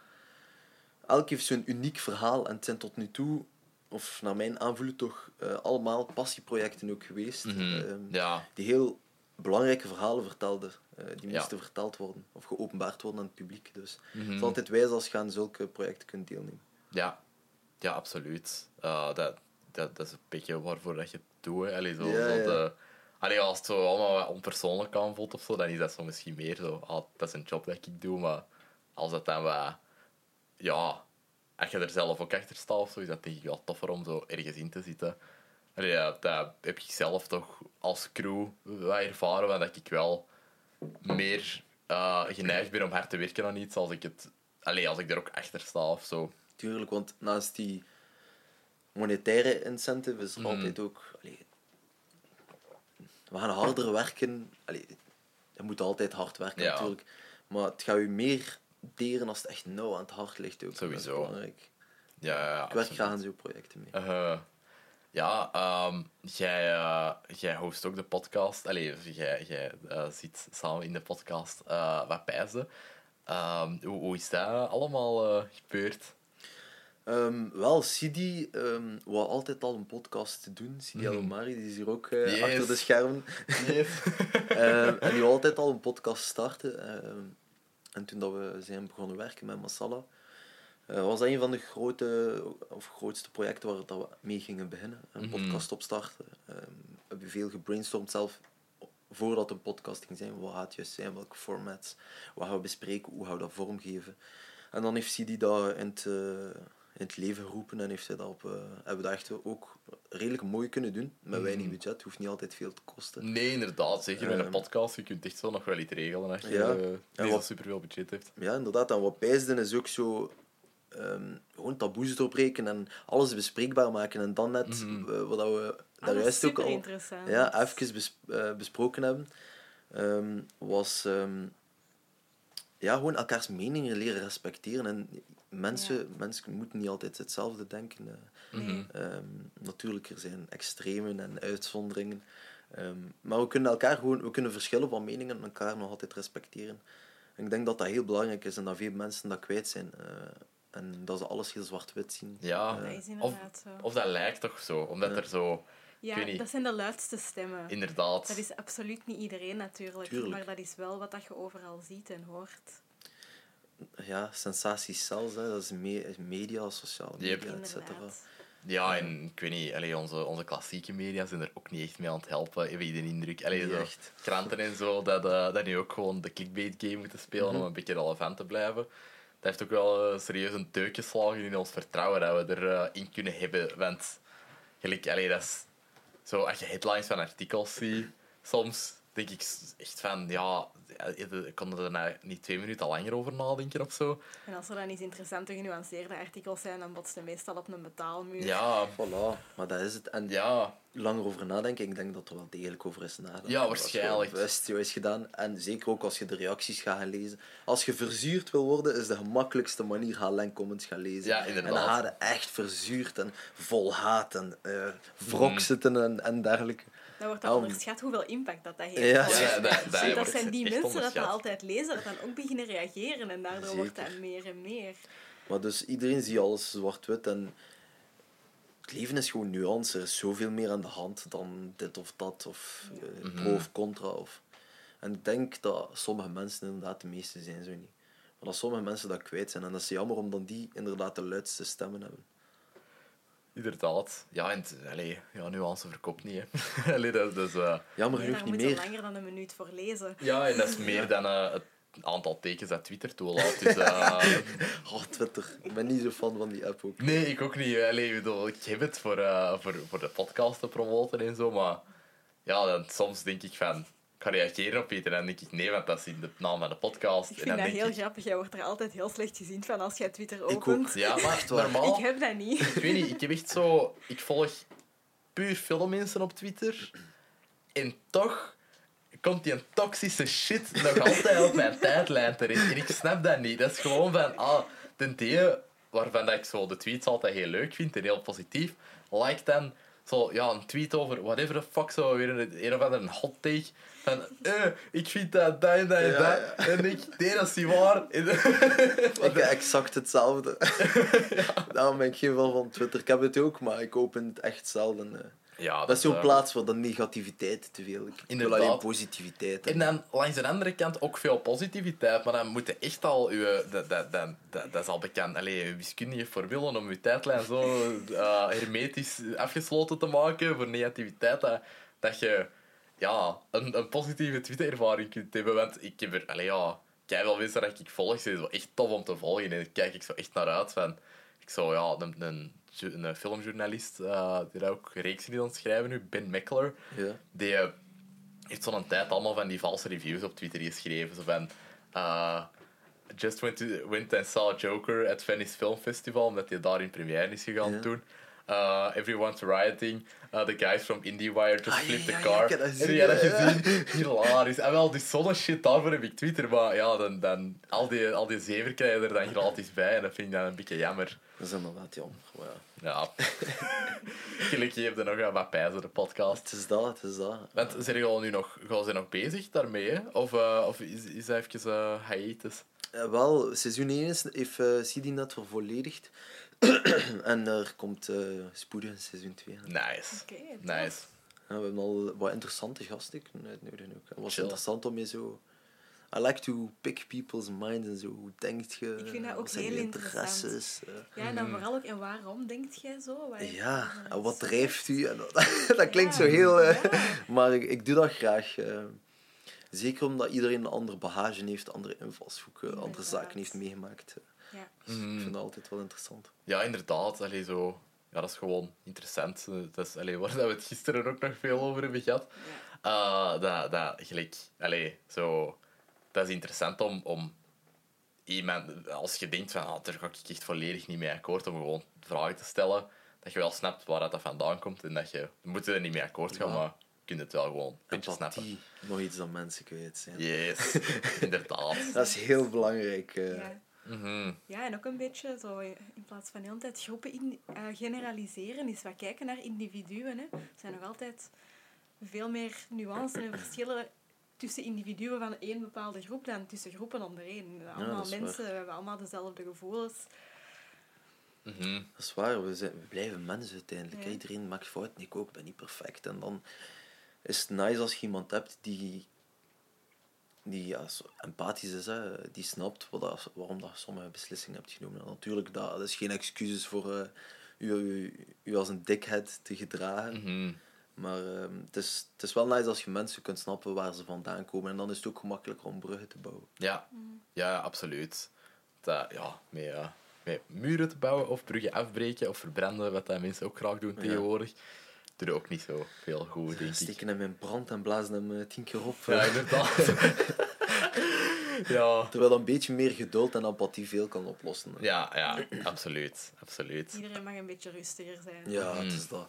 elk heeft zo'n uniek verhaal. En het zijn tot nu toe, of naar mijn aanvoelen toch, eh, allemaal passieprojecten ook geweest. Mhm. ehm, Ja, die heel belangrijke verhalen vertelden. eh, die Ja. moesten verteld worden of geopenbaard worden aan het publiek. Dus Mhm. het is altijd wijs als je aan zulke projecten kunt deelnemen. ja. ja absoluut. Uh, dat, dat, dat is een beetje waarvoor dat je het doet. Allee, zo, Ja, zo de- allee, als het zo allemaal wat onpersoonlijk aanvoelt of zo, dan is dat zo misschien meer zo. Ah, dat is een job dat ik doe, maar als dat dan wat. Ja, als je er zelf ook achter staat of zo, is dat denk ik wel toffer om zo ergens in te zitten. Allee, ja, dat heb ik zelf toch als crew wat ervaren, want dat ik wel meer eh, geneigd ben om hard te werken aan iets als ik het. Allee, als ik er ook achter sta of zo. Tuurlijk, want naast die monetaire incentive is er Mhm. altijd ook... Allee, we gaan harder werken. Allee, je moet altijd hard werken Ja. natuurlijk. Maar het gaat je meer deren als het echt nauw aan het hart ligt. Ook. Sowieso. belangrijk. Ja, ja, Ik werk graag aan zo'n projecten mee. Eh, ja, ehm, jij, jij host ook de podcast. Allee, jij, jij eh, zit samen in de podcast eh wat pijzen. Ehm, hoe, hoe is dat allemaal gebeurd? Ehm, wel, Sidi um, wou altijd al een podcast te doen. Sidi Mhm. Alomari, die is hier ook eh, Yes. achter de schermen. Ehm, en die wou altijd al een podcast starten. En toen dat we zijn begonnen werken met Masala, eh, was dat een van de grote, of grootste projecten waar dat we mee gingen beginnen. Een Mhm. podcast opstarten. We hebben veel gebrainstormd zelf voordat een podcast ging zijn. Wat gaat het juist zijn? Welke formats? Wat gaan we bespreken? Hoe gaan we dat vormgeven? En dan heeft Sidi dat in het, eh, in het leven geroepen en heeft hij dat op, eh, hebben we dat echt ook redelijk mooi kunnen doen. Met weinig Mhm. budget, hoeft niet altijd veel te kosten. Nee, inderdaad. Zeker met een Ehm. podcast. Je kunt echt zo nog wel iets regelen als je Ja. eh, En niet superveel budget hebt. Ja, inderdaad. En wat pijsden is ook zo... ehm, gewoon taboes doorbreken en alles bespreekbaar maken. En dan net, Mhm. eh, wat dat we Ah, daar juist ook al ja, even bes- besproken hebben, ehm, was ehm, ja, gewoon elkaars meningen leren respecteren. En mensen, mensen moeten niet altijd hetzelfde denken. eh. Mhm. Ehm, natuurlijk, er zijn extremen en uitzonderingen. Ehm, maar we kunnen elkaar gewoon, we kunnen verschillen van meningen en elkaar nog altijd respecteren. En ik denk dat dat heel belangrijk is en dat veel mensen dat kwijt zijn. eh, en dat ze alles heel zwart-wit zien. Ja, Dat is of, inderdaad zo. of dat lijkt toch zo. Omdat Ja. er zo, Ja, dat zijn de luidste stemmen. inderdaad... Dat is absoluut niet iedereen natuurlijk, Tuurlijk. maar dat is wel wat dat je overal ziet en hoort. Ja, sensaties zelfs, hè. dat is me- media, sociale Yep. media, et cetera. Inderdaad. Ja, en ik weet niet, allee, onze, onze klassieke media zijn er ook niet echt mee aan het helpen, heb ik de indruk. Allee, zo, echt. kranten en zo, dat, eh, dat nu ook gewoon de clickbait game moeten spelen Mhm. om een beetje relevant te blijven. Dat heeft ook wel eh, serieus een deuk geslagen in ons vertrouwen dat we erin in kunnen hebben. Want gelijk, allee, dat is zo, als je headlines van artikels ziet, soms denk ik echt van, ja, ik kon er nou niet twee minuten langer over nadenken of zo. En als er dan eens interessante, genuanceerde artikels zijn, dan botst het meestal op een betaalmuur. Ja, Voilà, maar dat is het. En ja, langer over nadenken, ik denk dat er wel degelijk over is nagedacht. Ja, waarschijnlijk. Bewust is gedaan. En zeker ook als je de reacties gaat gaan lezen. Als je verzuurd wil worden, is de gemakkelijkste manier ga alleen comments gaan lezen. Ja, En inderdaad. dan ga je echt verzuurd en vol haat en eh wrok Mhm. zitten en, en dergelijke. Dan wordt dat Oh. onderschat hoeveel impact dat, dat heeft. Ja. Ja, dat- dat dat wordt zijn die mensen dat onderschat. dat altijd lezen, dat dan ook beginnen reageren. En daardoor wordt dat meer en meer. Maar dus iedereen ziet alles zwart-wit en het leven is gewoon nuance. Er is zoveel meer aan de hand dan dit of dat, of eh, Mhm. pro of contra. Of... En ik denk dat sommige mensen inderdaad de meeste zijn zo niet. Maar dat sommige mensen dat kwijt zijn. En dat is jammer omdat die inderdaad de luidste stemmen hebben. Inderdaad. Ja, en allee, ja, nuance verkoopt niet. Hè. allee, dat, is, eh, Jammer genoeg daar niet meer. langer dan een minuut voor lezen. ja, en dat is meer dan eh, het aantal tekens dat Twitter toelaat. Dus, eh, Oh, Twitter. Ik ben niet zo fan van die app ook. nee, ik ook niet. Allee, ik, bedoel, ik heb het voor, eh, voor, voor de podcast te promoten en zo, maar ja, dan, soms denk ik van, ga reageren op iets en dan denk ik nee, want dat is in de naam van de podcast. Ik en vind dan dat denk heel ik, grappig. Jij wordt er altijd heel slecht gezien van als jij Twitter ook. opent. Ja, maar normaal... Ik heb dat niet. Ik weet niet, ik heb echt zo... Ik volg puur veel mensen op Twitter. En toch komt die een toxische shit nog altijd op mijn tijdlijn terecht. En ik snap dat niet. Dat is gewoon van... Ah, ten waarvan dat ik zo de tweets altijd heel leuk vind en heel positief, like dan zo, ja, een tweet over whatever the fuck, zo weer een, een of andere hot take. Van, eh, ik vind dat, dat en dat en Ja, dat. En ik, nee, dat is niet waar. Ik heb exact hetzelfde. Daarom ben ik geen van van Twitter. Ik heb het ook, maar ik open het echt zelden. Ja, Dat is zo'n eh, plaats waar de negativiteit te veel. Ik wil alleen positiviteit. En dan langs de andere kant ook veel positiviteit, maar dan moet je echt al uw, dat, dat, dat, dat, dat is al bekend, allee, je wiskundige formulen om je tijdlijn zo eh, hermetisch afgesloten te maken voor negativiteit, dat, dat je ja, een, een positieve Twitter-ervaring kunt hebben. Want ik heb er, allee, ja, kijk wel mensen dat ik volg, ze is wel echt tof om te volgen en daar kijk ik zo echt naar uit. Van, ik zou ja, een, een, een filmjournalist uh, die daar ook reeksen in aan het schrijven nu, Ben Meckler, Ja. die eh, heeft zo'n tijd allemaal van die valse reviews op Twitter geschreven. Zo van... eh, just went, to, went and saw Joker at Venice Film Festival, omdat hij daar in première is gegaan Ja. toen. Uh, everyone's rioting. Uh, the guys from IndieWire just Ah, ja, flipped the ja, ja, car. ik heb dat gezien, jij dat ja, ja. gezien? Hilarisch. En wel, dus zo'n shit daarvoor heb ik Twitter, maar ja, dan, dan al die, al die zever krijgen er dan gratis bij en dat vind ik dan een beetje jammer. Dat is inderdaad jammer. Maar ja. Ja. Gelukkig heeft er nog wat pijzen, de podcast. Het is dat, het is dat. Want zijn jullie nu nog, ze nog bezig daarmee? hè? Of, eh, of is, is dat even eh hiatus? Eh, wel, seizoen 1 is, heeft uh, CD net vervolledigd. en er komt eh, spoedig een seizoen 2 aan. Nice. Nice. Ja, we hebben al wat interessante gasten kunnen uitnodigen ook. Het was Chill. interessant om je zo... I like to pick people's minds en zo. Hoe denkt je? Ik vind dat ook heel interessant. interesses? eh. Ja, en dan vooral ook, en waarom denkt jij zo? Wat- ja, wat en wat drijft u? En dat, dat klinkt Ja, zo heel... eh, ja. Maar ik, ik doe dat graag. zeker omdat iedereen een andere bagage heeft, andere invalshoeken, andere Inderdaad. zaken heeft meegemaakt. Ja. Dus ik vind dat altijd wel interessant. Ja, inderdaad. Allee, zo, ja, dat is gewoon interessant. Dat is allee, waar dat we het gisteren ook nog veel over hebben gehad. Ja. Eh, dat, dat gelijk, allee, zo, dat is interessant om, om iemand, als je denkt van, ah, daar ga ik echt volledig niet mee akkoord, om gewoon vragen te stellen, dat je wel snapt waar dat vandaan komt en dat je, je moet er niet mee akkoord gaan, Ja. maar je kunt het wel gewoon een beetje snappen. Nog iets dat mensen kwijt zijn. Yes, inderdaad. Dat is heel belangrijk. eh. Ja. Mhm. Ja, en ook een beetje zo in plaats van de hele tijd groepen in, eh, generaliseren, is wat kijken naar individuen. Hè. Er zijn nog altijd veel meer nuances en verschillen tussen individuen van één bepaalde groep dan tussen groepen onder één. Allemaal mensen, we hebben allemaal dezelfde gevoelens. Mhm. Dat is waar, we, zijn, we blijven mensen uiteindelijk. Ja. Iedereen maakt fouten, ik ook, ik ben niet perfect. En dan is het nice als je iemand hebt die, die zo empathisch is, hè, die snapt wat dat, waarom dat sommige beslissingen hebt genomen. En natuurlijk, dat, dat is geen excuses voor eh, u, u, u als een dickhead te gedragen. Mhm. Maar ehm, het, is, het is wel nice als je mensen kunt snappen waar ze vandaan komen. En dan is het ook gemakkelijker om bruggen te bouwen. Ja, ja absoluut. Dat, ja, met, eh, met muren te bouwen of bruggen afbreken of verbranden, wat dat mensen ook graag doen Ja. tegenwoordig, doe je ook niet zo veel goed, denk ik. Steken hem in brand en blazen hem eh, tien keer op. Ja, inderdaad. ja. Terwijl een beetje meer geduld en empathie veel kan oplossen. hè. Ja, ja, absoluut. absoluut. Iedereen mag een beetje rustiger zijn. Ja, Mm. het is dat.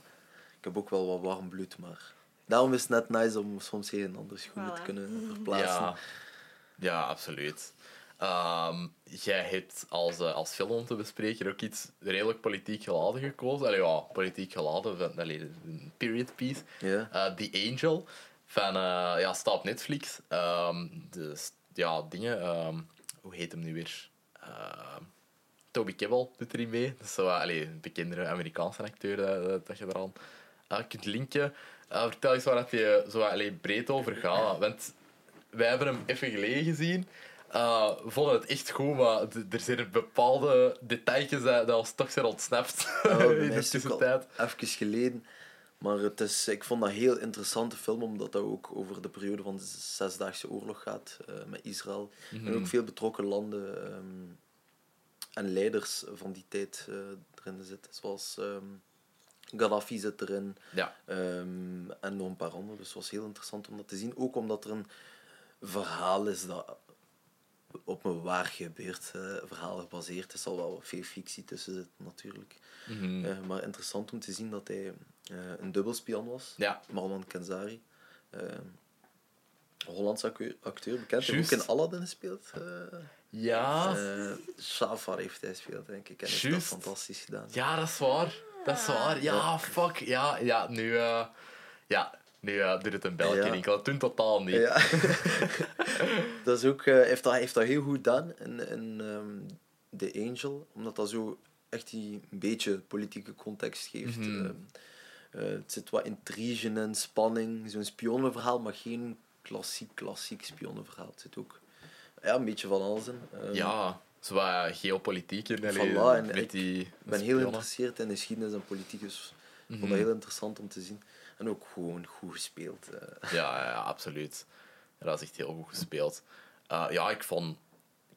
Ik heb ook wel wat warm bloed, maar... Daarom is het net nice om soms een ander schoenen te kunnen verplaatsen. Ja, ja absoluut. Ehm, jij hebt als, eh, als film om te bespreken ook iets redelijk politiek geladen gekozen. Allee, ja, politiek geladen, van, allee, een period piece. Eh, The Angel van, eh, ja, staat op Netflix. Ehm dus, ja, dingen. ehm, hoe heet hem nu weer? Toby Kebbell doet erin mee. Dat is zo, allee, een bekendere Amerikaanse acteur dat, dat je eraan kunt linken. Vertel eens waar dat je zo allee, breed over gaat. Want wij hebben hem even geleden gezien. Eh, we vonden het echt goed, maar er zijn bepaalde details dat, dat ons toch zijn ontsnapt Ja, in de tussentijd. even geleden. Maar het is, ik vond dat een heel interessante film, omdat dat ook over de periode van de Zesdaagse Oorlog gaat eh, met Israël. En Mhm. ook veel betrokken landen ehm, en leiders van die tijd eh, erin zitten. Zoals ehm, Gaddafi zit erin Ja. ehm, en nog een paar anderen. Dus het was heel interessant om dat te zien. Ook omdat er een verhaal is dat op een waar gebeurd eh, verhaal gebaseerd is. Er zal wel veel fictie tussen zitten, natuurlijk. Mhm. Eh, maar interessant om te zien dat hij eh, een dubbelspion was. Ja. Marwan Kenzari. Hollandse acteur, acteur bekend. Heeft ook in Aladdin gespeeld. Ja. Jafar heeft hij gespeeld, denk ik. En heeft dat fantastisch gedaan. Ja, dat is waar. Dat is waar. Ja, fuck. Ja, ja nu... ja, nu eh, doet het een beltje Ja. in. Ik had het toen totaal niet. Ja. dat is ook, eh, heeft, dat, heeft dat heel goed gedaan in, in ehm, The Angel, omdat dat zo echt die een beetje politieke context geeft. Mhm. Ehm, eh, het zit wat intrige en spanning, zo'n spionnenverhaal, maar geen klassiek, klassiek spionnenverhaal. Het zit ook ja, een beetje van alles in. Ehm, Ja, wat geopolitiek in. Voilà, en met ik die Ik ben heel geïnteresseerd in geschiedenis en politiek, dus ik vond Mhm. dat heel interessant om te zien. En ook gewoon goed gespeeld. eh. Ja, ja, absoluut. Dat is echt heel goed gespeeld. Eh, ja, ik vond,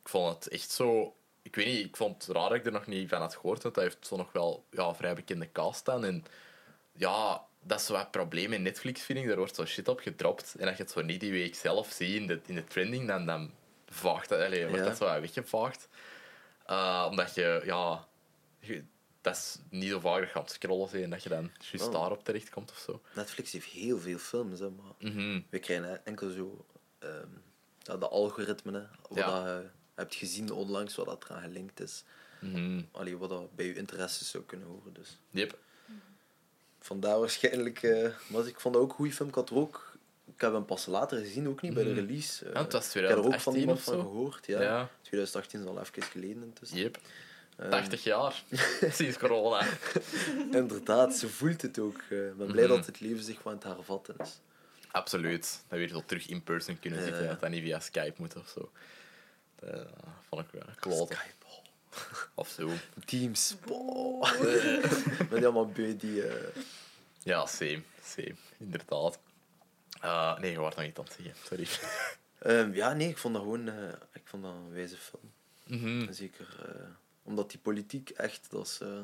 ik vond het echt zo... Ik weet niet, ik vond het raar dat ik er nog niet van had gehoord, want hij heeft zo nog wel ja, vrij bekende cast staan. En ja, dat is zo wat het probleem in Netflix, vind ik. Daar wordt zo shit op gedropt. En als je het zo niet die week zelf ziet in de, in de trending, dan, dan vaagt dat, allee, wordt Ja. dat zo weggevaagd. Eh, omdat je, ja... je- dat is niet zo vaak dat je aan het scrollen en dat je dan juist Oh. daarop terechtkomt of zo. Netflix heeft heel veel films, hè, maar Mhm. we krijgen enkel zo ehm, de algoritmen, hè, wat Ja. dat je hebt gezien onlangs, wat dat eraan gelinkt is. Mhm. Allee, wat dat bij je interesses zou kunnen horen. Dus. Yep. Vandaar waarschijnlijk... maar ik vond dat ook een goede film. Ik had er ook... Ik heb hem pas later gezien, ook niet bij de Mhm. release. Ja, het was ik heb er ook van 2018 iemand van gehoord. Ja. Ja. 2018 is al even geleden intussen. Yep. Ehm, 80 jaar. Sinds corona. Inderdaad, ze voelt het ook. Eh, Ik ben blij Mhm. dat het leven zich wat aan het hervatten is. Absoluut. Dat weer zo terug in person kunnen zitten. ja. Dat dat niet via Skype moet of zo. Dat vond ik wel kloten. Skype. Of zo. Teams. Met allemaal beu die... eh, Ja, same. Same. Inderdaad. Eh, nee, je wordt nog niet aan het zeggen. Sorry. ehm, ja, nee, ik vond dat gewoon... eh, ik vond dat een wijze film. Mhm. Zeker eh, omdat die politiek echt... Dat is, eh,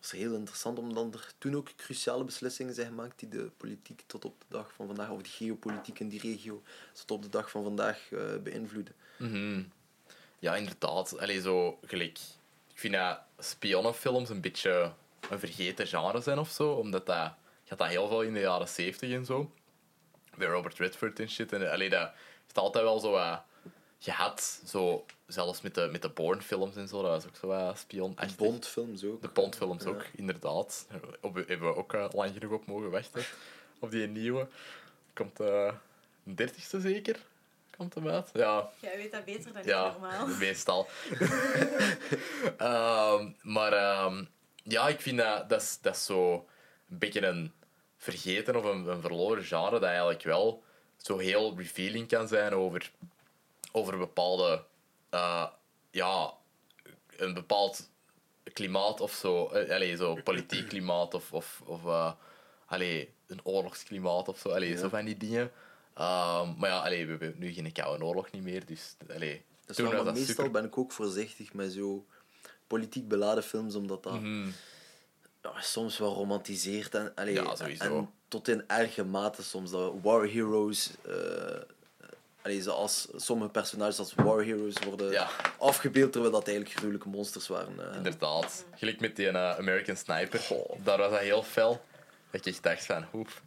was heel interessant, omdat er toen ook cruciale beslissingen zijn gemaakt die de politiek tot op de dag van vandaag, of de geopolitiek in die regio, tot op de dag van vandaag eh, beïnvloeden. Mhm. Ja, inderdaad. Allee, zo gelijk. Ik vind dat spionnenfilms een beetje een vergeten genre zijn of zo. Omdat dat... Had dat heel veel in de jaren 70 en zo. Bij Robert Redford en shit. En allee, dat heeft altijd wel zo gehad. Zo, zelfs met de, met de Bourne-films en zo. Dat was ook zo wat spion En Bondfilms ook. De Bond-films Ja. ook, inderdaad. Op, hebben we ook eh, lang genoeg op mogen wachten. Op die nieuwe. Komt eh een dertigste zeker? Komt hem uit? Ja, Jij weet dat beter dan ja, ik normaal. meestal. Ehm, maar ehm, ja, ik vind dat, dat, is, dat is zo een beetje een vergeten of een, een verloren genre dat eigenlijk wel zo heel revealing kan zijn over, over bepaalde, eh, ja, een bepaald klimaat of zo. Eh, Allee, zo politiek klimaat of, of, of allee, een oorlogsklimaat of zo. Allee, Ja. zo van die dingen. Ehm, maar ja, allee, we hebben nu geen koude oorlog niet meer, dus allee, Dus toen was dat meestal super. ben ik ook voorzichtig met zo politiek beladen films, omdat dat Mhm. ja, soms wel romantiseert. En, allee, Ja, en tot in erge mate soms dat war heroes... allee, zoals sommige personages als war heroes worden Ja. afgebeeld, terwijl dat eigenlijk gruwelijke monsters waren. eh. Inderdaad. Gelijk met die eh, American Sniper. Daar was dat heel fel. Dat ik echt dacht van, oef,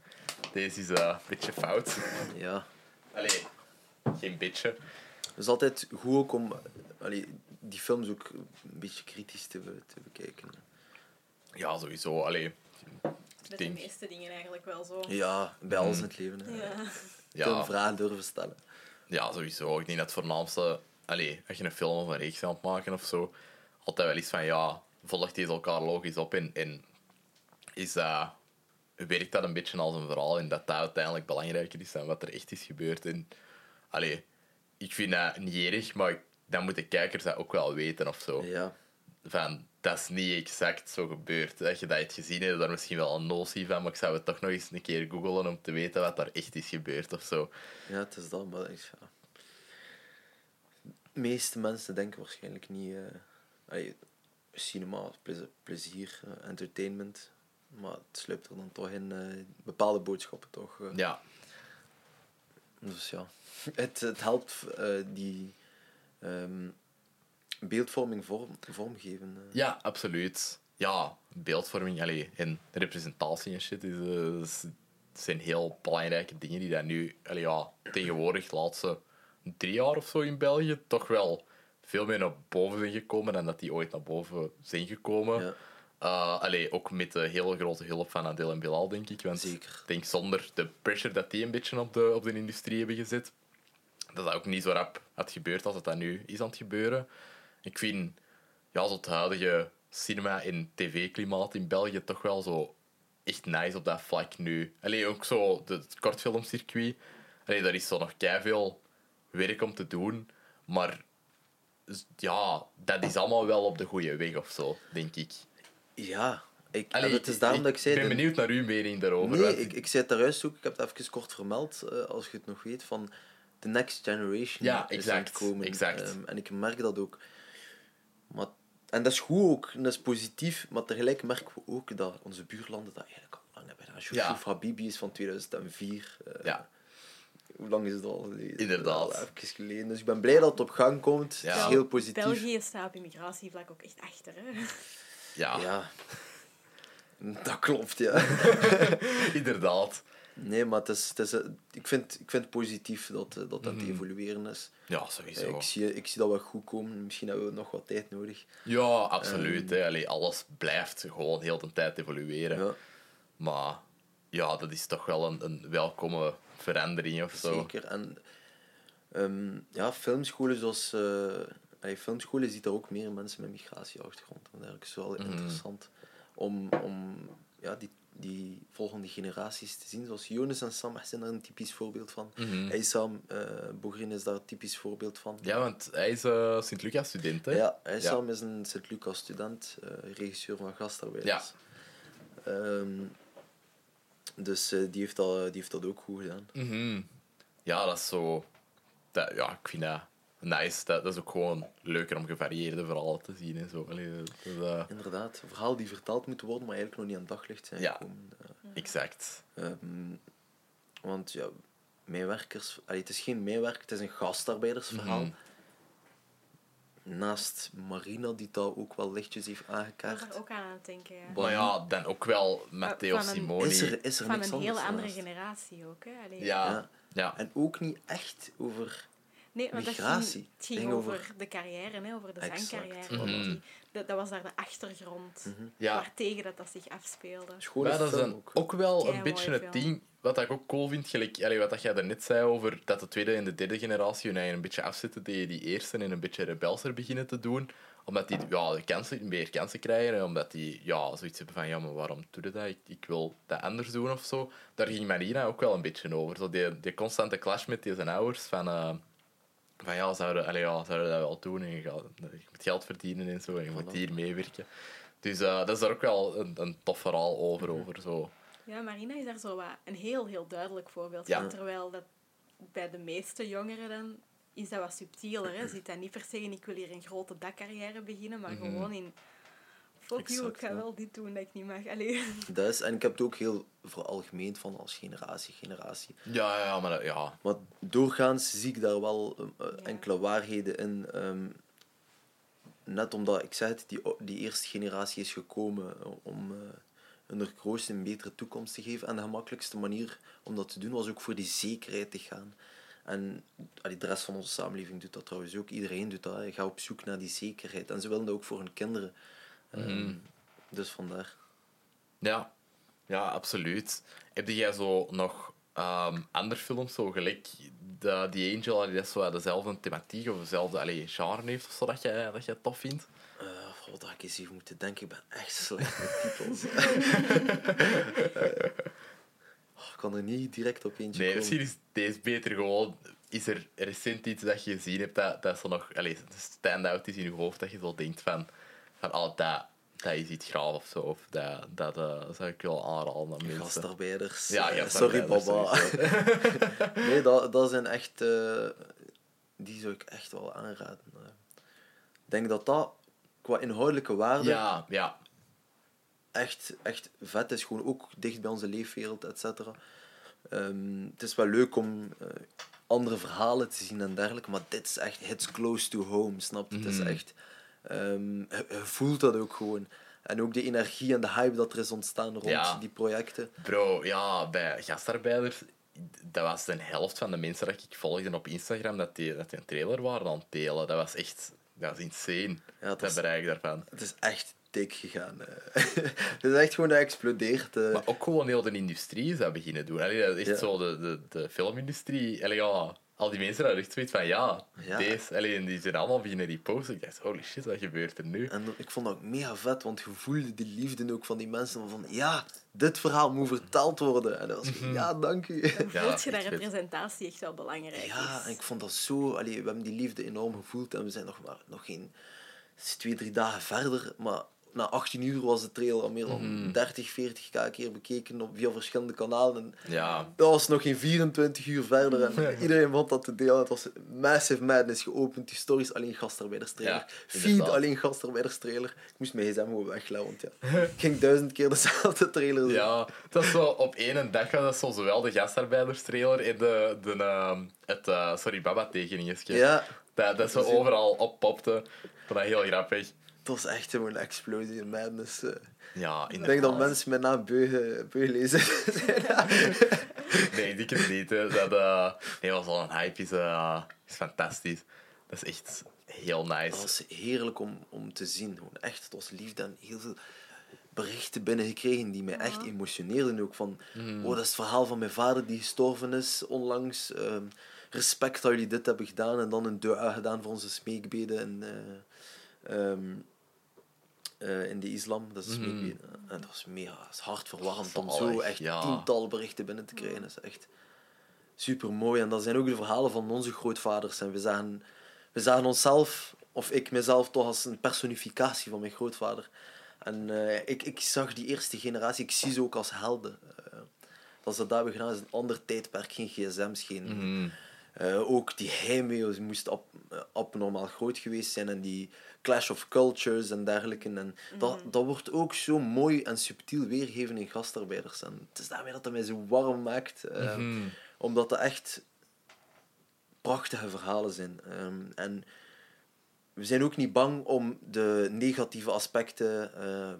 deze is eh, een beetje fout. Ja. Allee, geen beetje. Het is altijd goed ook om allee, die films ook een beetje kritisch te, te bekijken. Ja, sowieso. Allee, Met de meeste dingen eigenlijk wel zo. Ja, bij alles in Mhm. het leven. Hè. Ja. Ja, vragen durven stellen. Ja, sowieso. Ik denk dat het voornaamste... Allee, als je een film of een reeks aan het maken of zo, altijd wel iets van, ja, volgt deze elkaar logisch op en, en is dat... werkt dat een beetje als een verhaal en dat dat uiteindelijk belangrijker is dan wat er echt is gebeurd. En, allee, ik vind dat niet erg, maar dan moeten kijkers dat ook wel weten of zo. Ja. Van, dat is niet exact zo gebeurd. Dat je dat hebt gezien, heb je daar misschien wel een notie van, maar ik zou het toch nog eens een keer googlen om te weten wat daar echt is gebeurd of zo. ja, het is dat. Maar ik- ja. De meeste mensen denken waarschijnlijk niet... allee, cinema, plez- plezier, eh, entertainment. Maar het sluipt er dan toch in eh, bepaalde boodschappen toch. Ja, Dus ja, het, het helpt die ehm, beeldvorming vorm, vormgeven. eh. ja absoluut. Ja, beeldvorming allee, en representatie en shit is, eh, is- zijn heel belangrijke dingen die dat nu, allee, ja, tegenwoordig, de laatste drie jaar of zo in België, toch wel veel meer naar boven zijn gekomen dan dat die ooit naar boven zijn gekomen. Ja. Uh, allee, ook met de hele grote hulp van Adel en Bilal, denk ik. Want Zeker. ik denk zonder de pressure dat die een beetje op de, op de industrie hebben gezet, dat dat ook niet zo rap had gebeurd als het dat nu is aan het gebeuren. Ik vind ja, zo het huidige cinema- en tv-klimaat in België toch wel zo echt nice op dat vlak nu. Allee, ook zo het kortfilmcircuit. Allee, daar is zo nog veel werk om te doen, maar ja, dat is allemaal wel op de goede weg of zo, denk ik. Ja, ik, Allee, het is daarom dat ik zei... ben de- benieuwd naar uw mening daarover. Nee, ik, ik zei het daarjuist ook, ik heb het even kort vermeld, eh, als je het nog weet, van de next generation Ja, is aan het exact, komen. exact. Ehm, en ik merk dat ook. Maar, en dat is goed ook, en dat is positief, maar tegelijk merken we ook dat onze buurlanden dat eigenlijk al lang hebben. Shouf Ja. Habibi is van 2004. eh, Ja. Hoe lang is het al geleden? Inderdaad. Al even geleden. Dus ik ben blij dat het op gang komt. Ja. Het is heel positief. België staat op immigratievlak ook echt achter. Hè? ja, Ja. Dat klopt, ja. inderdaad. Nee, maar het is, het is, eh, ik, vind, ik vind het positief dat eh, dat het Mhm. evolueren is. Ja, Eh, sowieso. Ik zie, ik zie dat wel goed komen. Misschien hebben we nog wat tijd nodig. Ja, absoluut. hè. Allee, alles blijft gewoon heel de tijd evolueren. Ja, Maar ja, dat is toch wel een, een welkome verandering of zo. zeker. En ehm, ja, filmscholen zoals... eh allee, filmscholen ziet er ook meer mensen met migratieachtergrond. En dergelijke. is wel Mhm. interessant om, om ja, die, die volgende generaties te zien. Zoals Jonas en Sam zijn daar een typisch voorbeeld van. Mhm. Eysam uh, Bogrin is daar een typisch voorbeeld van. Ja, want hij is eh Sint-Lucas-student, hè? Ja, Eysam is een Sint-Lucas-student, eh, regisseur van Gastarbeiders. Ehm, dus die, heeft dat, die heeft dat ook goed gedaan. Mhm. Ja, dat is zo... Dat, ja, ik vind dat nice. Dat, dat is ook gewoon leuker om gevarieerde verhalen te zien en zo. Allee, dat, dat, eh, Inderdaad, een verhaal die vertaald moet worden, maar eigenlijk nog niet aan het daglicht zijn Ja. gekomen. Eh, exact. ehm, want ja, mijnwerkers... Allee, het is geen mijnwerk, het is een gastarbeidersverhaal. Mhm. Naast Marina, die dat ook wel lichtjes heeft Ik was aangekaart. er ook aan aan het denken. Ja. Maar ja, dan ook wel Matteo Van een- Simoni. Is er, is er Van niks een hele anders andere naast? generatie ook. Hè? Allee, Ja, Ja. ja. En ook niet echt over... Nee, want dat ging, het ging over, over- de carrière, hè, over de Exact. zangcarrière. Mhm. Die- dat, dat was daar de achtergrond ja. waartegen dat, dat zich afspeelde. Schone Maar dat is dan ook. ook wel een beetje het ding wat ik ook cool vind. Gelijk, allee, wat dat jij daarnet zei over dat de tweede en de derde generatie hun eigen een beetje afzetten tegen die eerste en een beetje rebelser beginnen te doen. Omdat die ja, de kansen, meer kansen krijgen. En omdat die ja, zoiets hebben van, ja, maar waarom doe je dat? Ik, ik wil dat anders doen of zo. Daar ging Marina ook wel een beetje over. Zo die, die constante clash met die zijn ouders. Van, eh, van ja, zouden, allee, ja, zouden dat wel doen? En je, gaat, je moet geld verdienen en zo. En je moet hier meewerken. Dus eh, dat is daar ook wel een, een tof verhaal over. Mhm. over zo. Ja, Marina is daar zo wat een heel, heel duidelijk voorbeeld Ja. van. Terwijl dat bij de meeste jongeren dan is dat wat subtieler. Hè. Zit dat niet per se in ik wil hier een grote dakcarrière beginnen, maar Mhm. gewoon in fuck you, ik ga ja. wel dit doen dat ik niet mag. Allee. Dat is, en ik heb het ook heel veralgemeend van als generatie, generatie. Ja, ja, maar dat- ja. Maar doorgaans zie ik daar wel eh, Ja. enkele waarheden in. ehm, net omdat, ik zei het, die, die eerste generatie is gekomen om eh hun er grootste een betere toekomst te geven. En de gemakkelijkste manier om dat te doen was ook voor die zekerheid te gaan. En allee, de rest van onze samenleving doet dat trouwens ook. Iedereen doet dat. Je gaat op zoek naar die zekerheid. En ze willen dat ook voor hun kinderen. Ehm, Mhm. Dus vandaar. Ja, ja absoluut. Heb jij zo nog ehm andere films, zo gelijk de, die Angel, allee, dat zo dezelfde thematiek of dezelfde allee, genre heeft of zo, dat jij, dat jij tof vindt? Eh, wat had ik eens even moeten denken? Ik ben echt slecht met titels. Oh, ik kan er niet direct op eentje Nee, komen. misschien is deze beter gewoon. Is er recent iets dat je gezien hebt dat, dat zo nog allee, stand-out is in je hoofd, dat je zo denkt van, van oh, dat, dat is iets graaf of zo, of dat, dat eh, zou ik wel aanraden aan mensen. Gastarbeiders. Ja, Eh, gastarbeiders, Sorry, baba. nee, dat, dat zijn echt... eh, die zou ik echt wel aanraden. Eh, Ik denk dat dat qua inhoudelijke waarde Ja, ja. echt, echt vet is. Gewoon ook dicht bij onze leefwereld, et cetera. Ehm, het is wel leuk om eh, andere verhalen te zien en dergelijke, maar dit is echt hits close to home, snap je? Het is Mhm. echt... ehm, je, je voelt dat ook gewoon. En ook de energie en de hype dat er is ontstaan rond Ja. die projecten. Bro, ja, bij gastarbeiders, dat was de helft van de mensen dat ik volgde op Instagram, dat die, dat die een trailer waren aan het delen. Dat was echt, dat was insane, Ja, is, bereik daarvan. het is echt dik gegaan. eh. Het is echt gewoon geëxplodeerd. eh. Maar ook gewoon heel de industrie is dat beginnen doen. Allee, dat is echt Ja. zo de, de, de filmindustrie. Allee, ja, al die mensen hadden echt zoiets van, ja, Ja. deze. Allee, en die zijn allemaal beginnen reposten. Ik dacht, holy shit, wat gebeurt er nu? En ik vond dat ook mega vet, want je voelde die liefde ook van die mensen. Van ja, dit verhaal moet verteld worden. En dat was Mhm. ja, dank u. Dan Ja, voelt je dat representatie echt wel belangrijk Ja, is. en ik vond dat zo... Allee, we hebben die liefde enorm gevoeld en we zijn nog maar nog geen... Twee, drie dagen verder, maar na 18 uur was de trailer al meer dan Mhm. 30, 40 keer bekeken op, via verschillende kanalen. En Ja, dat was nog geen 24 uur verder en iedereen vond dat te delen. Het was Massive Madness geopend, die stories alleen gastarbeiderstrailer. Ja, Feed alleen gastarbeiderstrailer. Ik moest mijn gsm gewoon wegleggen, want ja, ik ging duizend keer dezelfde trailer zien. ja, dat is zo op één dag dat zo zowel de gastarbeiderstrailer en de, de, ehm, het uh, Sorry Baba tekeningetje. Ja, Dat, dat is- overal oppopte. Ik vond dat heel grappig. Het was echt gewoon een explosie in Madness. eh. Ja, Ik denk dat mensen mijn naam beu, beu lezen. Nee, het niet. hè. Dat, eh nee, was al een hype. Is, eh, is fantastisch. Dat is echt heel Het nice. was heerlijk om, om te zien. Gewoon echt, het was liefde en heel veel berichten binnengekregen die mij echt emotioneerden. Ook van, oh, dat is het verhaal van mijn vader die gestorven is onlangs. Ehm, respect dat jullie dit hebben gedaan. En dan een dua gedaan voor onze smeekbeden in, eh, eh, in de islam. Dat is smeekbeden. En dat was mega dat is hartverwarmend om zo echt ja. tientallen berichten binnen te krijgen. Dat is echt super mooi. En dat zijn ook de verhalen van onze grootvaders. En we zagen, we zagen onszelf, of ik mezelf, toch als een personificatie van mijn grootvader. En eh, ik, ik zag die eerste generatie, ik zie ze ook als helden. Eh, dat ze dat hebben gedaan is een ander tijdperk, geen gsm's, geen... Mhm. Eh, ook die heimwee moest ab, eh, abnormaal groot geweest zijn en die clash of cultures en dergelijke. En dat, dat wordt ook zo mooi en subtiel weergegeven in gastarbeiders. En het is daarmee dat het mij zo warm maakt, eh, Mhm. omdat dat echt prachtige verhalen zijn. Ehm, en we zijn ook niet bang om de negatieve aspecten ehm,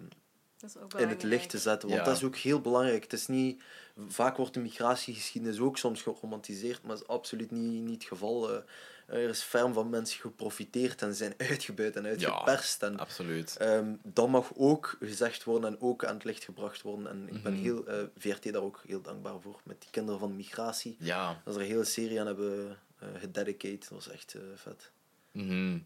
in het licht te zetten. Want Ja. dat is ook heel belangrijk. Het is niet, vaak wordt de migratiegeschiedenis ook soms geromantiseerd, maar dat is absoluut niet, niet het geval. Eh, er is ferm van mensen geprofiteerd en zijn uitgebuit en uitgeperst. En, Absoluut. ehm, dat mag ook gezegd worden en ook aan het licht gebracht worden. En ik ben Mhm. heel, eh, VRT daar ook heel dankbaar voor. Met die kinderen van migratie. Ja. Dat ze er een hele serie aan hebben eh gededicate. Dat was echt eh, vet. Mhm.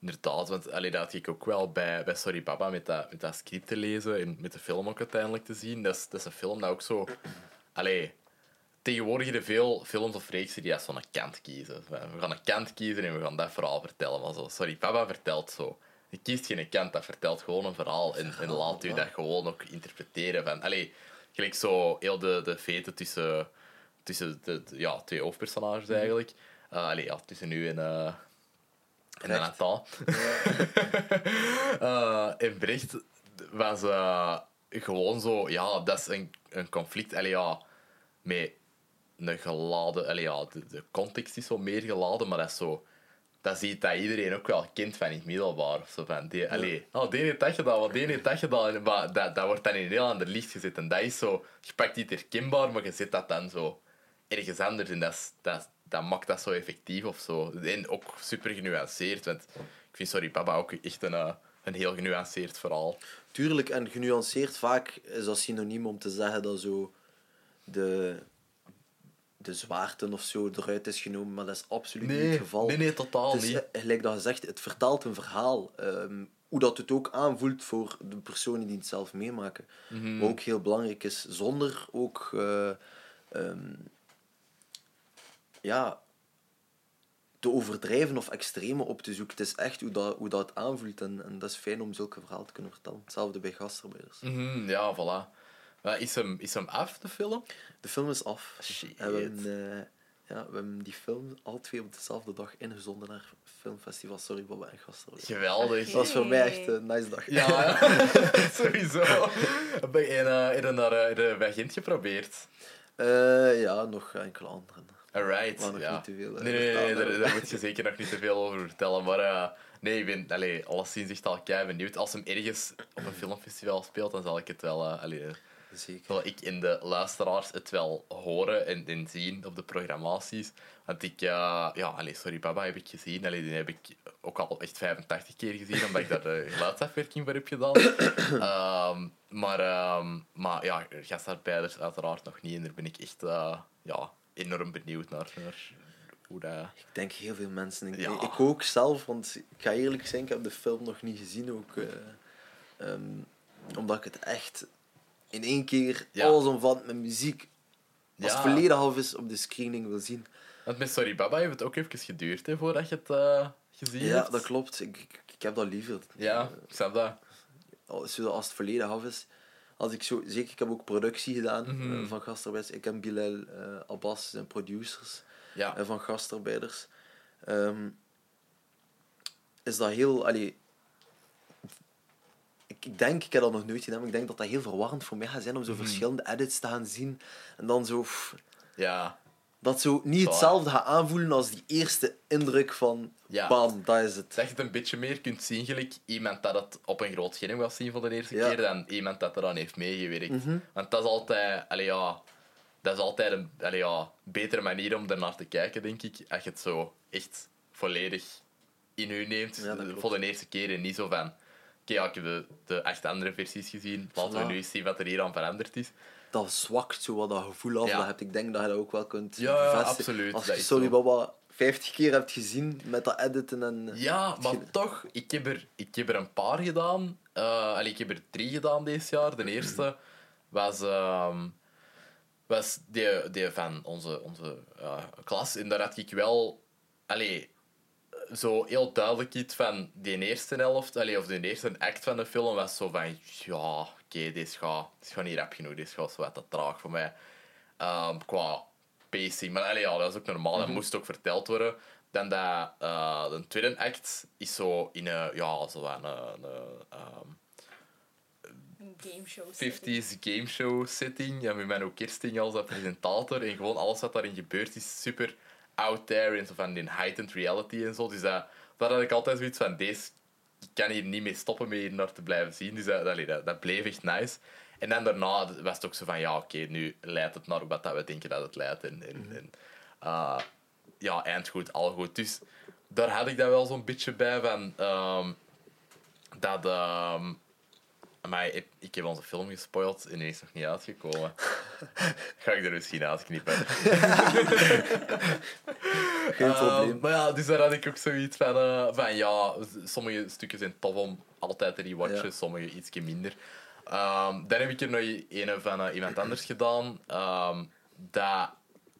Inderdaad, want allee, dat had ik ook wel bij, bij Sorry Papa met dat, met dat script te lezen en met de film ook uiteindelijk te zien. Dat is, dat is een film dat ook zo... Allee, tegenwoordig hebben veel films of reeksen die als zo'n kant kiezen. We gaan een kant kiezen en we gaan dat verhaal vertellen. Maar zo, Sorry Papa vertelt zo. Je kiest geen kant, dat vertelt gewoon een verhaal. En, en laat u dat gewoon ook interpreteren. Van, allee, gelijk zo heel de, de vete tussen, tussen de, ja, twee hoofdpersonages eigenlijk. Uh, allee, ja, tussen u en... eh en Brecht. Nathan. Eh in Brecht was gewoon zo... Ja, dat is een, een conflict. Allee, ja, met een geladen... Allee, ja, de, de context is zo meer geladen, maar dat is zo... Dat ziet dat iedereen ook wel kent van in het middelbaar. Of zo van, die, allee, oh, die heeft dat gedaan, want die heeft dat gedaan. Maar dat, dat wordt dan in een heel ander licht gezet. En dat is zo... Je pakt iets herkenbaar, maar je zet dat dan zo ergens anders. En dat, is, dat, dat maakt dat zo effectief of zo. En ook super genuanceerd. Want ik vind Sorry Papa ook echt een, eh, een heel genuanceerd verhaal. Tuurlijk, en genuanceerd vaak is dat synoniem om te zeggen dat zo de, de zwaarte of zo eruit is genomen, maar dat is absoluut niet het geval. nee, nee, totaal Het is, niet. eh, gelijk dat je zegt, het vertaalt een verhaal. ehm, hoe dat het ook aanvoelt voor de personen die het zelf meemaken. Mhm. Wat ook heel belangrijk is, zonder ook eh, ehm, ja, te overdrijven of extreme op te zoeken. Het is echt hoe dat, hoe dat aanvoelt en, en dat is fijn om zulke verhalen te kunnen vertellen. Hetzelfde bij gastarbeiders. Mhm, ja, voilà. Is, hem, is hem af, de film? De film is af. Shit. En we hebben, eh, ja, we hebben die film al twee op dezelfde dag ingezonden naar filmfestival Sorry en gastarbeiders. Geweldig. Dat was voor mij echt een nice dag. Ja, sowieso. Heb je een, eh, in een, eh, bij Gent geprobeerd? Eh, ja, nog enkele anderen. Alright. Maar nog ja. niet te veel, eh, Nee, nee, daar, moet je zeker nog niet te veel over vertellen. Maar eh, nee, ik ben allee, alleszins echt al kei benieuwd. Als hem ergens op een filmfestival speelt, dan zal ik het wel... eh, allee, Zeker. ik in de luisteraars het wel horen en, en zien op de programmaties. Want ik, eh, ja, allee, sorry, Baba heb ik gezien. Allee, die heb ik ook al echt 85 keer gezien, omdat ik daar de geluidsafwerking voor heb gedaan. Ehm, maar, ehm, maar ja, gastarbeiders uiteraard nog niet. En daar ben ik echt eh, ja, enorm benieuwd naar, naar hoe dat... Ik denk heel veel mensen. Ik, Ja. ik ook zelf, want ik ga eerlijk zijn, ik heb de film nog niet gezien. Ook, eh, ehm, omdat ik het echt in één keer Ja. alles omvat met muziek. Als Ja. het volledig af is op de screening wil zien. Want met Sorry Baba heeft het ook even geduurd hè, voordat je het eh, gezien Ja, hebt. dat klopt. Ik, ik, ik heb dat liever. Ja, ik snap dat. als, het volledig af is. Als ik zo, zeker, ik heb ook productie gedaan Mhm. eh, van gastarbeiders. Ik en Bilal eh, Abbas zijn producers Ja. van gastarbeiders. Ehm, is dat heel... Allee, ik, denk, ik heb dat nog nooit gedaan, maar ik denk dat dat heel verwarrend voor mij gaat zijn om zo Mhm. verschillende edits te gaan zien. En dan zo... pff, Ja. dat zo niet hetzelfde gaat aanvoelen als die eerste indruk van... Ja. Bam, dat is het. Dat je het een beetje meer kunt zien, gelijk iemand dat het op een groot scherm gaat zien voor de eerste Ja. keer, dan iemand dat er dan heeft meegewerkt. Mhm. Want dat is altijd, allee, ja, dat is altijd een allee, ja, betere manier om ernaar te kijken, denk ik. Als je het zo echt volledig in u neemt Ja, voor de eerste keer en niet zo van. Ja, ik heb de, de acht andere versies gezien. Laten we nu eens zien wat er hier aan veranderd is. dat zwakt zo wat dat gevoel af. Ja. Dat heb ik denk dat je dat ook wel kunt Ja, bevestigen. absoluut, Als je Sorry zo. Baba 50 keer hebt gezien met dat editen en... Ja, maar toch, ik heb, er, ik heb er een paar gedaan. Allee, ik heb er drie gedaan dit jaar. De eerste was, ehm, was die, die van onze, onze eh, klas. En daar had ik wel allee, zo heel duidelijk iets van die eerste helft, allee, of de eerste act van de film, was zo van, ja, oké, dit gaat, dit gaat niet rap genoeg, dit gaat zo wat te traag voor mij. Ehm, qua pacing. Maar allee, ja, dat is ook normaal, dat moest ook verteld worden. Dan dat, eh, de tweede act is zo in een, ja, zo een, een, een, ehm, Een gameshow. 50s gameshow setting. Ja, met Menno Kirsting als dat presentator. En gewoon alles wat daarin gebeurt is super out there. En zo van die heightened reality en zo. Dus dat, daar had ik altijd zoiets van, deze ik kan hier niet mee stoppen met hier naar te blijven zien. Dus dat, dat, dat bleef echt nice. En dan daarna was het ook zo van, ja, oké, nu leidt het naar wat dat we denken dat het leidt. En, en, en uh, ja, eindgoed, al goed. Dus daar had ik dat wel zo'n beetje bij van... ehm, dat... maar ik, ik heb onze film gespoild en die is nog niet uitgekomen. Ga ik er misschien uitknippen. Geen Ehm, probleem. maar ja, dus daar had ik ook zoiets van, eh, van ja, sommige stukken zijn tof om altijd te rewatchen, Ja. sommige ietsje minder. Ehm, dan heb ik er nog een van eh, iemand anders gedaan. ehm, dat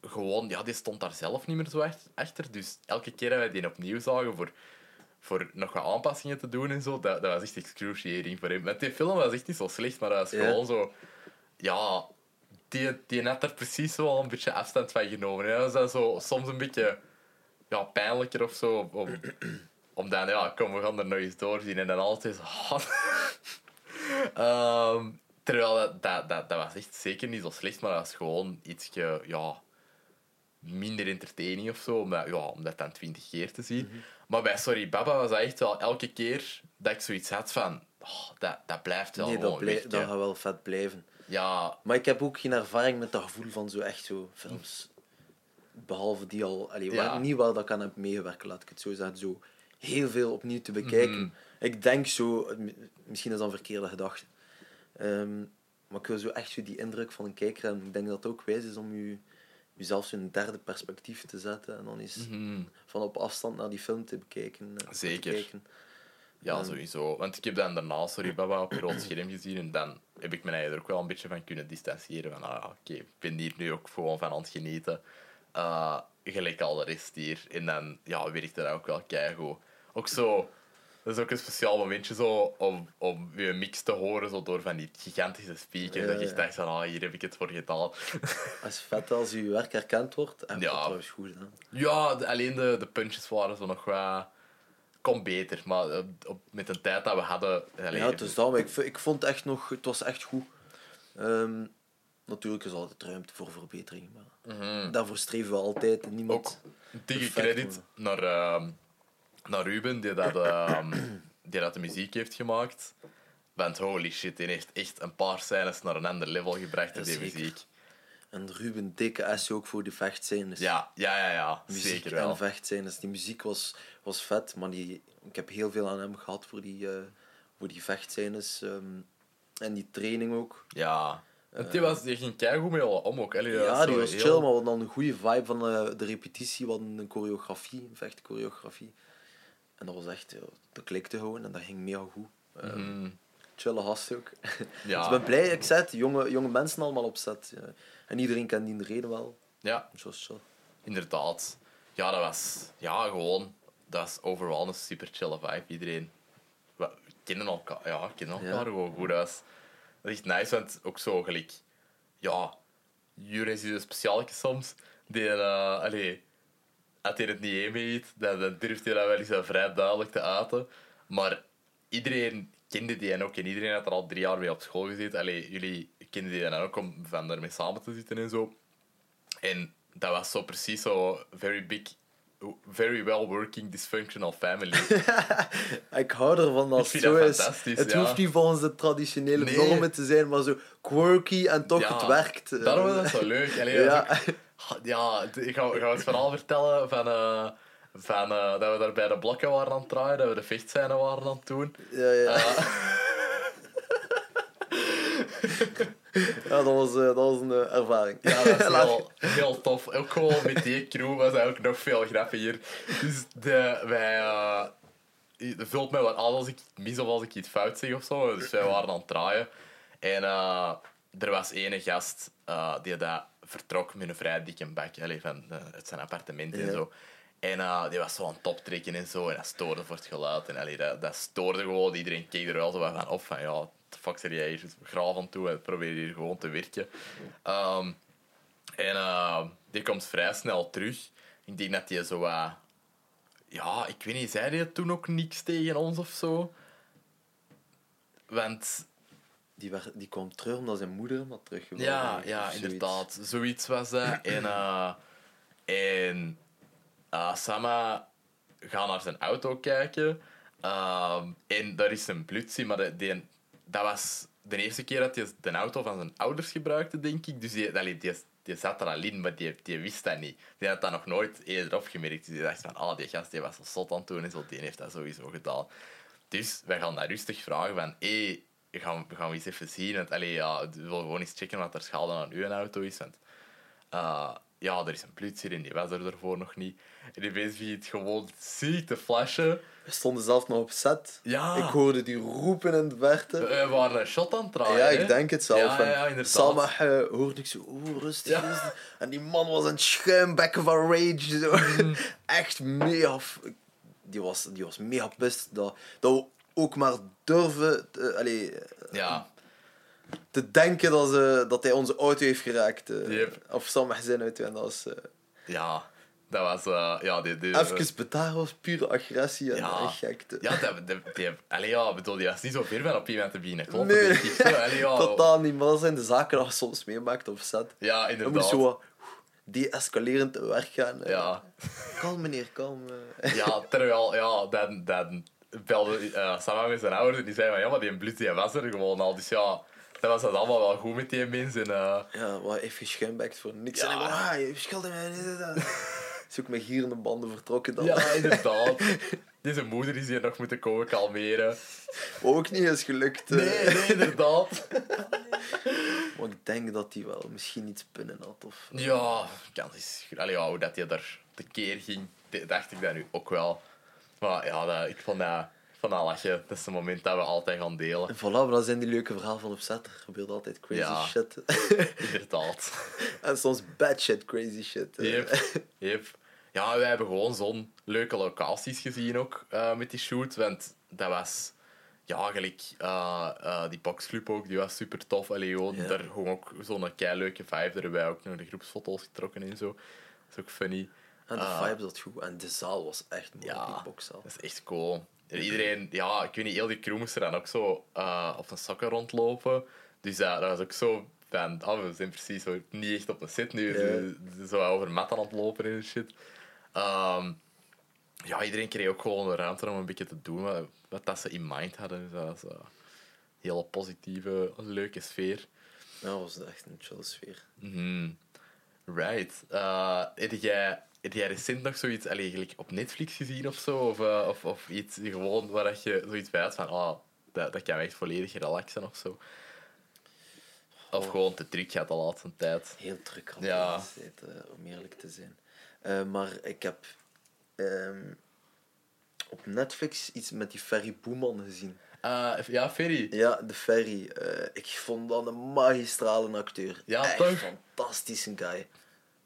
gewoon, ja, die stond daar zelf niet meer zo echt achter. Dus elke keer dat wij die opnieuw zagen voor, voor nog wat aanpassingen te doen en zo, dat, dat was echt excruciating voor hem. Met die film was echt niet zo slecht, maar dat was Ja. gewoon zo, ja, die, die had er precies zo al een beetje afstand van genomen. Dat dan zo soms een beetje ja, pijnlijker of zo. Om, om dan, ja, kom, we gaan er nog eens doorzien. En dan altijd zo... Ehm, terwijl dat, dat, dat, dat was echt zeker niet zo slecht, maar dat was gewoon iets ja, minder entertaining of zo, omdat, ja, om dat dan twintig keer te zien. Mhm. Maar bij Sorry Baba was dat echt wel elke keer dat ik zoiets had van... Oh, dat, dat blijft wel Nee, dat, weg, gaat wel vet blijven. Ja, Maar ik heb ook geen ervaring met dat gevoel van zo echt zo films. Behalve die al... Allee, waar- Ja. niet waar dat ik aan heb meegewerkt, laat ik het zo zeggen. Zo heel veel opnieuw te bekijken. Mhm. Ik denk zo... Misschien is dat een verkeerde gedachte. Ehm, maar ik wil zo echt zo die indruk van een kijker hebben. Ik denk dat het ook wijs is om je, jezelf een derde perspectief te zetten. En dan eens mhm. van op afstand naar die film te bekijken. eh, te Zeker. kijken. Ja, sowieso. Want ik heb dan daarna Sorry Baba op groot scherm gezien en dan heb ik me er ook wel een beetje van kunnen distancieren. Van, ah, oké, ik ben hier nu ook gewoon van aan het genieten. Eh, gelijk al de rest hier. En dan ja, werkte dat ook wel keigoed. Ook zo... Dat is ook een speciaal momentje zo om, om je mix te horen zo door van die gigantische speakers. Ja, dat je dacht van, ah, hier heb ik het voor gedaan. Is vet als je werk herkend wordt. En Ja. dat trouwens goed gedaan. Ja, de- alleen de, de punches waren zo nog wat... Kon beter, maar eh, op, met de tijd dat we hadden... Ja, is maar ik, ik vond het echt nog... Het was echt goed. Ehm, natuurlijk is altijd ruimte voor verbetering, maar mhm. daarvoor streven we altijd. Niemand... Ook dikke credit naar, ehm, naar Ruben, die dat, ehm, die dat de muziek heeft gemaakt. Want holy shit, die heeft echt een paar scènes naar een ander level gebracht in die zeker. muziek. En Ruben, dikke S ook voor de vechtscènes. Ja, ja, ja, ja. muziek zeker en wel. vechtscènes. Die muziek was, was vet, maar die, ik heb heel veel aan hem gehad voor die, eh voor die vechtscènes. ehm, en die training ook. Ja. En die, was, die ging keigoed mee om ook. Allee, ja, die was heel- chill, maar dan een goede vibe van eh, de repetitie. Hadden een choreografie, een vechtchoreografie. En dat was echt, ja, dat klikte gewoon en dat ging mega goed. Uh. Chille gast ook. Ja. Dus ik ben blij, ik zei het, jonge, jonge mensen allemaal op set. ja. En iedereen kent die reden wel. ja, Dus was chill. inderdaad. Ja, dat was... Ja, gewoon... Dat was overal een super chille vibe. Iedereen... We kennen elkaar, ja, kennen elkaar Ja. gewoon goed. Dat was dat is echt nice, want ook zo gelijk... Ja, Juris is een speciaaltje soms. Die, allee, als hij het niet eet, dan, dan durft hij dat wel eens vrij duidelijk te uiten. Maar iedereen kende die en ook. En iedereen had er al drie jaar mee op school gezeten. Allee, jullie kenden die dan ook om van daarmee samen te zitten en zo. En dat was zo precies zo very big, very well working dysfunctional family. Ik hou ervan het vind zo is. Het ja. hoeft niet volgens de traditionele Nee. normen te zijn, maar zo quirky en toch Ja, het werkt. Daarom is dat zo leuk. Allee, Ja. ook- ja, ik ga, ik ga het verhaal vertellen van, eh, van eh, dat we daar bij de blokken waren aan het draaien, dat we de vechtscène waren aan het doen. Ja, ja. Eh, ja dat, was, eh, dat was een eh, ervaring. Ja, dat is heel, heel tof. Ook gewoon met die crew was dat ook nog veel grappiger. Dus de, wij... eh vult mij wat aan als ik iets mis of als ik iets fout zeg of zo. Dus wij waren aan het draaien. En eh, er was ene gast eh, die dat vertrok met een vrij dikke bak allee, van, uit zijn appartement en Ja. zo. En eh, die was zo aan het optrekken en zo. En dat stoorde voor het geluid. En allee, dat, dat stoorde gewoon. Iedereen keek er wel zo wat van op. Van ja, de fuck zeg jij hier graaf aan toe. En probeer hier gewoon te werken. Ehm, en eh, die komt vrij snel terug. Ik denk dat hij zo wat... ja, ik weet niet, zei hij toen ook niks tegen ons of zo? Want Die, werd, die kwam terug omdat zijn moeder hem had teruggebracht. ja, ja inderdaad. Zoiets was dat. En, eh en eh, Sama gaat naar zijn auto kijken. Ehm, en daar is een blutsie, maar de, die, dat was de eerste keer dat hij de auto van zijn ouders gebruikte, denk ik. Dus die, die, die zat er al in, maar die, die wist dat niet. Die had dat nog nooit eerder opgemerkt. Dus die dacht van, ah, die gast die was zo zot aan het doen en zo, die heeft dat sowieso gedaan. Dus wij gaan daar rustig vragen van, hé, hey, gaan, gaan we eens even zien? Want, allee, ja, we willen gewoon eens checken wat er schade aan uw auto is. Want, eh, ja, er is een politie en die was er nog niet. En die begint het gewoon ziek te flashen. We stonden zelf nog op set. Ja. Ik hoorde die roepen in de verte. We waren een shot aan het draaien. ja, ik denk het zelf. Ja, En ja, inderdaad. Salma eh, hoorde ik zo, oeh, rustig, Ja. rustig. En die man was een schuimbekken van rage. Zo. Mm. Echt mega... Die was, die was mega pist dat, dat we ook maar durven te, allee, Ja, te denken dat, ze, dat hij onze auto heeft geraakt. Yep. Of Salma zijn auto. En dat was... eh, ja. Dat was... eh, ja, die, die, even betaar was pure agressie en, Ja. gekte. Ja, dat, dat, die, allee, ja, bedoel, die was niet zo ver van op iemand te kloppen. Nee, zo. Allee, ja, totaal niet. Maar dat zijn de zaken dat je soms meemaakt op set. Ja, inderdaad. moet zo de-escalerend te werk gaan. eh. Ja. Kalm meneer, kalm. eh. Ja, terwijl, ja, dan, dan belde uh, samen met zijn ouders en die zeiden van, ja, maar die bloed die was er gewoon al. Dus ja, dat was dat allemaal wel goed met die mens. En, eh, Ja, wat heeft geschuimbekt voor niks. Ja. En ik ah, je schuldig mij. dit. Is ook met gierende banden vertrokken dan. ja, inderdaad. Deze moeder is hier nog moeten komen kalmeren. Ook niet is gelukt. eh. Nee, nee, inderdaad. Maar ik denk dat hij wel misschien iets pinnen had. Of... Ja, kans is... Allee, ja, hoe dat hij daar tekeer ging, dacht ik dat nu ook wel. Maar ja, dat, ik vond dat... vond dat lachen. Dat is het moment dat we altijd gaan delen. En voilà, maar dat zijn die leuke verhalen van op set. Er gebeurt altijd crazy Ja. shit. Inderdaad. en soms bad shit, crazy shit. eh. Yep, yep. Ja, wij hebben gewoon zo'n leuke locaties gezien ook eh, met die shoot. Want dat was... Ja, gelijk eh, eh, die boxclub ook, die was super tof. Allee, gewoon, daar gewoon ook zo'n kei leuke vibe. Daar hebben wij ook nog de groepsfoto's getrokken en zo. Dat is ook funny. En de vibe zat goed. En de zaal was echt mooi, Ja. die boxzaal. Dat is echt cool. En Iedereen, ja, ik weet niet, heel die crew moest er dan ook zo op een sokken rondlopen. Dus ja, dat was ook zo van, oh, we zijn precies zo niet echt op een set nu. Zo, zo over matten aan het lopen en shit. Ehm, ja, iedereen kreeg ook gewoon de ruimte om een beetje te doen wat, wat dat ze in mind hadden. Dus dat was, eh, hele positieve, leuke sfeer. Dat was echt een chille sfeer. Mhm. Right. Eh, heb, jij, heb jij recent nog zoiets allee, gelijk op Netflix gezien of zo? Of, eh, of, of iets gewoon waar dat je zoiets bij had van, ah, dat, dat kan echt volledig relaxen of zo? Of Oh. gewoon te druk gaat de laatste tijd? Heel druk Ja. tijd, om eerlijk te zijn. Eh, maar ik heb ehm, op Netflix iets met die Ferry Boeman gezien. Eh, ja, Ferry. Ja, de Ferry. eh, ik vond dat een magistrale acteur. Ja, Echt toch? fantastische guy.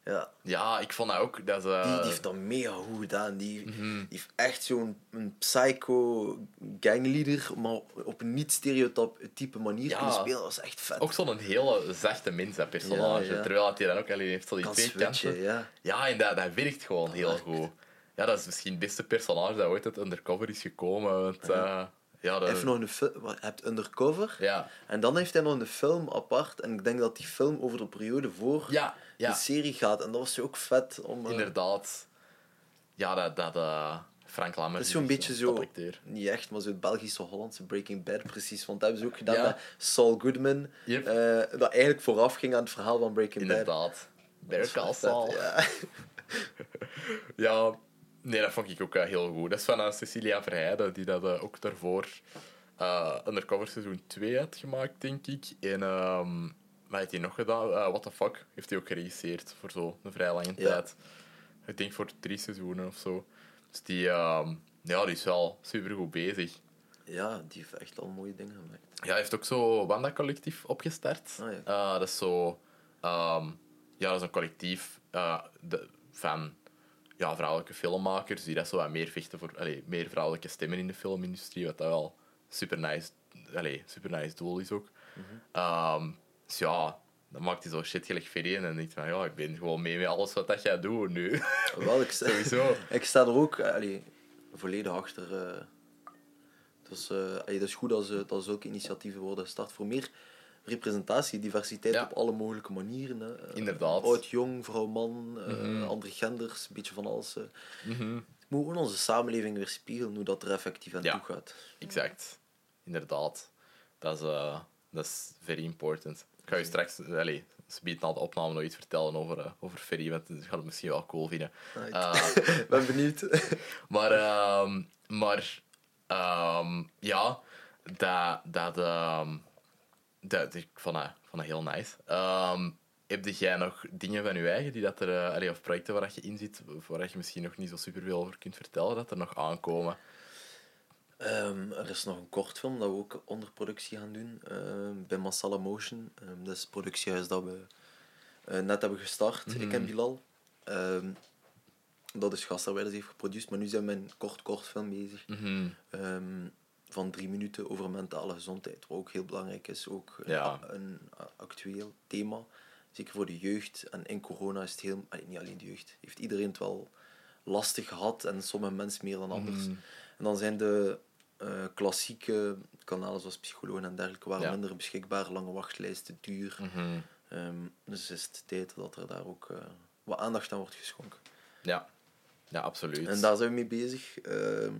Ja, Ja, ik vond dat ook. Dat eh, die, die heeft dat mega goed gedaan. Die, mhm. die heeft echt zo'n een psycho gangleader, maar op een niet-stereotype manier Ja. kunnen spelen. Dat was echt vet. Ook zo'n hele zachte mens, dat personage. Ja, ja. Terwijl hij dan ook alleen heeft zo die kan twee kanten. ja. Ja, en dat, dat werkt gewoon heel werkt. goed. Ja, dat is misschien het beste personage dat ooit uit Undercover is gekomen. Want, ja. Ja, dat, Hij heeft nog een film... Je hebt Undercover. ja. En dan heeft hij nog een film apart. En ik denk dat die film over de periode voor ja, ja, de serie gaat. En dat was ook vet. Om, eh, inderdaad. Ja, dat... dat eh, Frank Lammers Dat is zo'n een beetje zo... topacteur. Niet echt, maar zo het Belgische Hollandse Breaking Bad precies. Want dat hebben ze ook gedaan met Saul Goodman. Yep. eh, dat eigenlijk vooraf ging aan het verhaal van Breaking Bad. Inderdaad. Better Call Saul. Ja. Ja, nee, dat vond ik ook heel goed. Dat is van Cecilia Verheijden, die dat eh, ook daarvoor eh, Undercover seizoen 2 had gemaakt, denk ik. En ehm, wat heeft hij nog gedaan? Eh, What the Fuck heeft hij ook geregisseerd voor zo een vrij lange Ja. tijd. Ik denk voor drie seizoenen of zo. Dus die, ehm, ja, die is wel super goed bezig. ja, die heeft echt al mooie dingen gemaakt. Ja, hij heeft ook zo Wanda Collectief opgestart. Ah, ja. Dat is zo... ehm, ja, dat is een collectief de, van ja, vrouwelijke filmmakers die dat zo wat meer vechten voor allee, meer vrouwelijke stemmen in de filmindustrie, wat dat wel super nice, allee, super nice doel is ook. Mhm. Ehm, dus ja, dan maakt hij zo shit gelijk Ferry en dan denk je van ja, ik ben gewoon mee met alles wat dat jij doet nu. Wel, ik, sta, Sowieso. ik sta er ook eh, allee, volledig achter. eh. is, eh, allee, dat is goed ze, dat zulke initiatieven worden gestart voor meer representatie, diversiteit Ja. op alle mogelijke manieren. Hè. Eh, Inderdaad. Oud, jong, vrouw, man, eh, Mhm. andere genders, een beetje van alles. eh. Mhm. Het moet gewoon onze samenleving weer spiegelen hoe dat er effectief aan Ja. toe gaat. Exact. Inderdaad. Dat is, eh, dat is very important. Ik ga je straks, allee, ze biedt na de opname nog iets vertellen over, over Ferry, want ze gaat het misschien wel cool vinden. Ik ben benieuwd. maar ehm, maar ehm, ja, dat, dat, ehm, dat, ik vond dat, dat heel nice. Ehm, heb jij nog dingen van je eigen die dat er, eh, allee, of projecten waar dat je in zit, waar je misschien nog niet zo superveel over kunt vertellen, dat er nog aankomen? Ehm, er is nog een kortfilm dat we ook onder productie gaan doen ehm, bij Masala Motion. Dat is het productiehuis dat we eh, net hebben gestart, ik en Mhm. Bilal. Dat is Gastarbeiders heeft geproduceerd, maar nu zijn we met een kort kortfilm bezig. Mhm. Van drie minuten over mentale gezondheid, wat ook heel belangrijk is. Ook eh, Ja. een a- actueel thema. Zeker voor de jeugd. En in corona is het heel... niet alleen de jeugd. Heeft iedereen het wel lastig gehad. En sommige mensen meer dan anders. Mhm. En dan zijn de eh, klassieke kanalen zoals psychologen en dergelijke waren Ja. minder beschikbaar. Lange wachtlijsten, duur. Ehm, dus is het tijd dat er daar ook eh, wat aandacht aan wordt geschonken. Ja. ja, absoluut. En daar zijn we mee bezig. Ehm,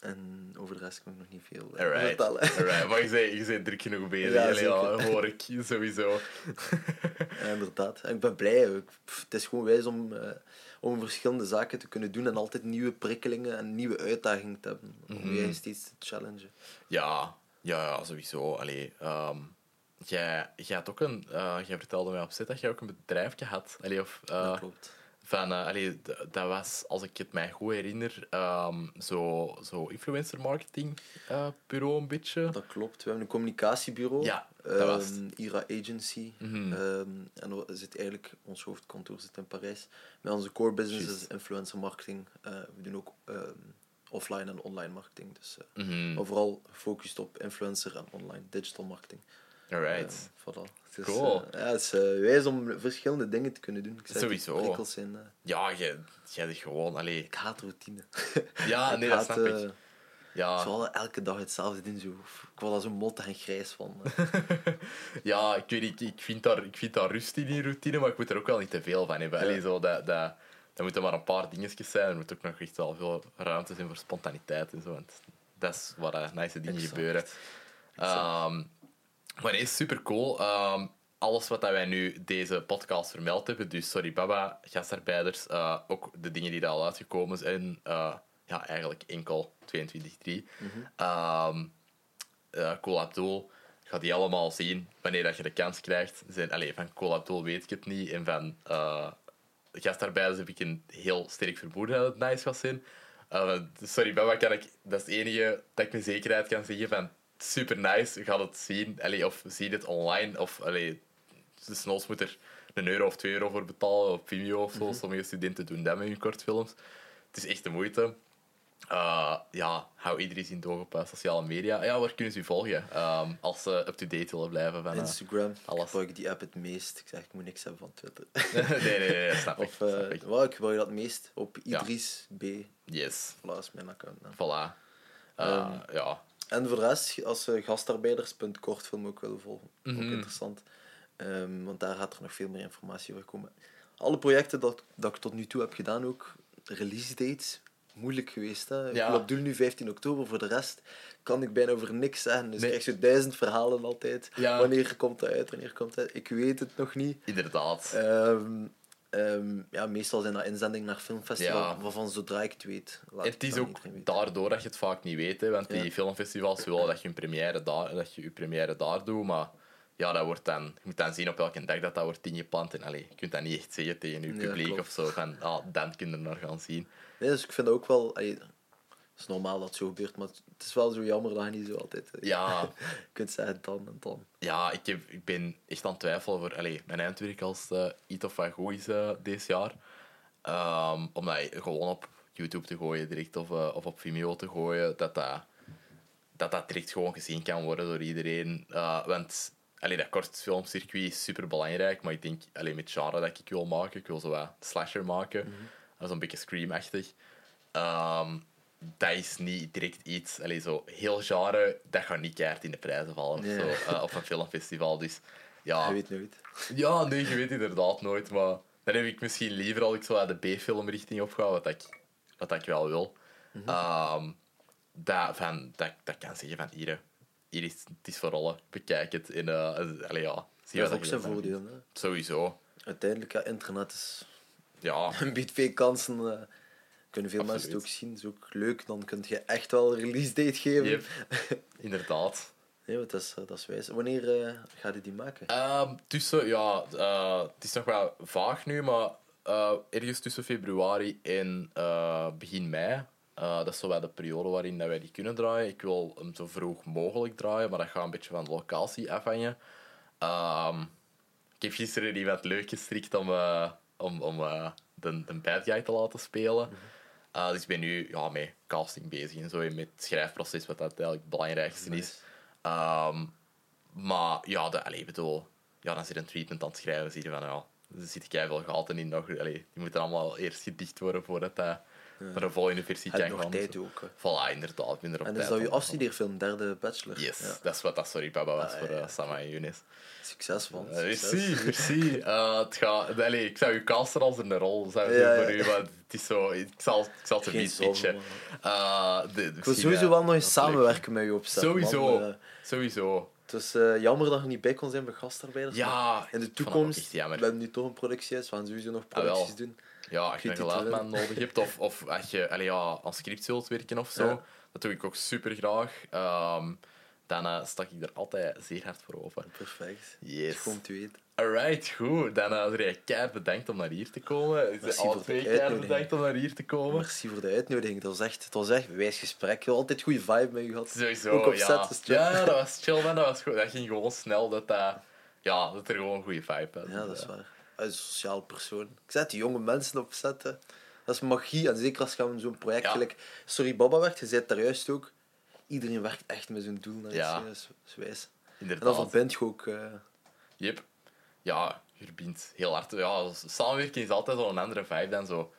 en over de rest kan ik nog niet veel eh, Alright. vertellen. Alright, maar je bent, je bent druk genoeg bezig. Ja, Allee, ja, zeker. hoor ik sowieso. Ja, inderdaad. En ik ben blij. Ik- pff, Het is gewoon wijs om, eh, om verschillende zaken te kunnen doen en altijd nieuwe prikkelingen en nieuwe uitdagingen te hebben. Om Mhm. jij steeds te challengen. Ja, ja, ja sowieso. Allee, ehm, jij, jij, had ook een, eh, jij vertelde mij op zit dat jij ook een bedrijfje had. Allee, of, eh, dat klopt. Van, allee, d- dat was, als ik het mij goed herinner, ehm, zo, zo influencer marketing eh, bureau een beetje. Dat klopt. We hebben een communicatiebureau. Ja, dat ehm, was het. IRA Agency. Ehm, en we zit eigenlijk, ons hoofdkantoor zit in Parijs. Met onze core business is influencer marketing. Eh, we doen ook offline en online marketing. Dus maar vooral gefocust op influencer en online digital marketing. Alright. Eh. Het is, Cool. eh, ja, het is eh, wijs om verschillende dingen te kunnen doen. Ik zeg, die Sowieso. Ja, jij, jij gewoon, allee. ik haat routine. Ja, nee, dat snap ik. Ja. Zo elke dag hetzelfde doen. Zo. Ik word daar zo mottig en grijs van. Ja, ik weet niet, ik vind, daar, ik vind daar rust in die routine, maar ik moet er ook wel niet te veel van hebben. Ja. Allee, zo, dat, dat, dat moeten maar een paar dingetjes zijn. Er moet ook nog echt wel veel ruimte zijn voor spontaniteit en zo. Want dat is waar nice dingen Exact. gebeuren. Ehm, maar nee, super cool. Ehm, alles wat dat wij nu deze podcast vermeld hebben, dus sorry Baba, gastarbeiders, eh, ook de dingen die daar al uitgekomen zijn, eh, ja, eigenlijk enkel 22.3. Ehm, eh, Cool Abdul, ga die allemaal zien wanneer dat je de kans krijgt. Zijn, allez, van Cool Abdul weet ik het niet. En van uh, gastarbeiders heb ik een heel sterk vermoeden dat het nice gaat zijn. Sorry, Baba, kan ik, dat is het enige dat ik met zekerheid kan zeggen van super nice. Je gaat het zien, allee, of zie het online. Of allee, de snows moet er een euro of twee euro voor betalen op Vimeo of zo. Sommige studenten doen dat met hun kortfilms. Het is echt de moeite. Uh, ja, hou iedereen zien door op uh, sociale media. Ja, waar kunnen ze u volgen? Um, als ze up-to-date willen blijven van uh, Instagram. alles. gebruik ik die app het meest. Ik zeg, ik moet niks hebben van Twitter. nee, nee, nee, snap ik. of, snap eh ik. wel, ik gebruik dat het meest op Ja. Idris B. Yes, Voilà, is mijn account. naam. voilà. Ehm, ja, En voor de rest, als ze gastarbeiders.kortfilm ook willen volgen. Ook Mhm. interessant. Ehm, want daar gaat er nog veel meer informatie over komen. Alle projecten dat, dat ik tot nu toe heb gedaan ook, release dates, moeilijk geweest. Hè? Ja. Ik bedoel nu 15 oktober, voor de rest kan ik bijna over niks zeggen. Dus Nee. ik krijg zo duizend verhalen altijd. Ja. Wanneer komt dat uit, wanneer komt dat uit? Ik weet het nog niet. inderdaad. Ehm, ehm, ja, meestal zijn dat inzendingen naar filmfestival, Ja. waarvan zodra ik het weet, laat het is ook daardoor dat je het vaak niet weet. Hè, want die filmfestivals willen dat je, een première daar, dat je je première daar doet. Maar ja, dat wordt dan, je moet dan zien op welke dag dat, dat wordt ingepland. En allee, je kunt dat niet echt zeggen tegen je publiek of zo. Van, ah, dan kun je er naar gaan zien. Nee, dus ik vind dat ook wel... allee, is normaal dat het zo gebeurt, maar het is wel zo jammer dat je niet zo altijd eh, Ja, kunt zeggen dan en dan. ja ik, heb, ik ben echt aan het twijfelen voor allee, mijn eindwerk als eh iets of wat eh, dit jaar. Ehm, om dat gewoon op YouTube te gooien direct of, eh, of op Vimeo te gooien. Dat dat, dat dat direct gewoon gezien kan worden door iedereen. Eh, want allee, dat kortfilmcircuit is super belangrijk. Maar ik denk allee, met genre dat ik wil maken, ik wil zo wat slasher maken. Dat is een beetje screamachtig. Ehm, dat is niet direct iets, allee, zo heel genre, dat gaat niet keihard in de prijzen vallen of zo, eh, op een filmfestival. Dus ja, Je weet nooit. ja, nee, je weet inderdaad nooit. Maar dan heb ik misschien liever als ik zo uit de B-filmrichting op ga, wat ik, wat ik wel wil. Ehm, dat, van, dat, dat kan zeggen van hier, hier is het is voor rollen. Bekijk het. In, uh, allee, ja, zie Dat heeft ook zijn. Hè. Sowieso. Uiteindelijk, ja, internet is, Ja, biedt veel kansen. eh, kunnen veel mensen het ook zien. Dat is ook leuk. Dan kun je echt wel een release date geven. Yep. inderdaad. Nee, dat is, dat is wijs. Wanneer eh, ga je die maken? Ehm, tussen, ja, eh, het is nog wel vaag nu, maar eh, ergens tussen februari en eh, begin mei. Eh, dat is zo wel de periode waarin dat wij die kunnen draaien. Ik wil hem zo vroeg mogelijk draaien, maar dat gaat een beetje van de locatie afhangen. Ehm, ik heb gisteren iemand leuk gestrikt om, eh, om, om eh, de, de bad guy te laten spelen. Eh, dus ik ben nu ja, met casting bezig en zo, en met het schrijfproces, wat dat eigenlijk het belangrijkste is. Ehm, maar ja, de, allee, ik bedoel, ja, dan zit een treatment aan het schrijven, zie je van, ja, er zitten keiveel gaten in nog. Allee, die moeten allemaal eerst gedicht worden voordat dat naar volgende versie je nog gaan. tijd ook. hè. Voilà, inderdaad. Ik ben er op En is dat je afstudeerfilm, derde bachelor? Yes, Ja. dat is wat dat Sorry Papa was Ah, voor ja, eh. Sama en Younes. Succesvol. Uh, succes. merci, merci. Eh, het gaat, allee, ik zou u casten als een rol zou Ja, voor u, maar het is zo... Ik zal, ik zal het niet pitchen. Eh, de- Ik wil sowieso eh, wel nog eens samenwerken met je opzet. Sowieso. man. Eh, Sowieso. het is eh, jammer dat je niet bij kon zijn bij gastarbeiders. Ja, In de toekomst, hebben nu toch een productiehuis, we gaan sowieso nog Ah, producties doen. Ja, als je een geluidman nodig hebt of, of als je allee, ja, aan script wilt werken of zo, Ja. dat doe ik ook super graag. Ehm, dan stak ik er altijd zeer hard voor open. Perfect. Yes. Gewoon te weten. Alright, goed. Dan uh, ben je keihard bedankt om naar hier te komen. Ik alle voor de twee keihard uitnodiging. bedankt om naar hier te komen. Merci voor de uitnodiging. Het was echt, het was echt een wijs gesprek. Altijd goede vibe met je gehad. Sowieso, Ook op ja. set chill. Ja, dat was chill, man. Dat, was goed. dat ging gewoon snel. Dat, dat, ja, dat er gewoon een goede vibe was. Ja, dat is Dus, waar. Hij is een sociaal persoon. Ik zet die jonge mensen opzetten. Dat is magie. En zeker als je aan zo'n project Ja. gelijk Sorry Baba werkt, je zei daar juist ook. Iedereen werkt echt met zijn doel naar Ja. iets. Dat dat wijs. En Inderdaad. dan verbind je ook... eh, Yep. Ja, je verbindt heel hard. Ja, samenwerking is altijd zo'n andere vibe dan zo...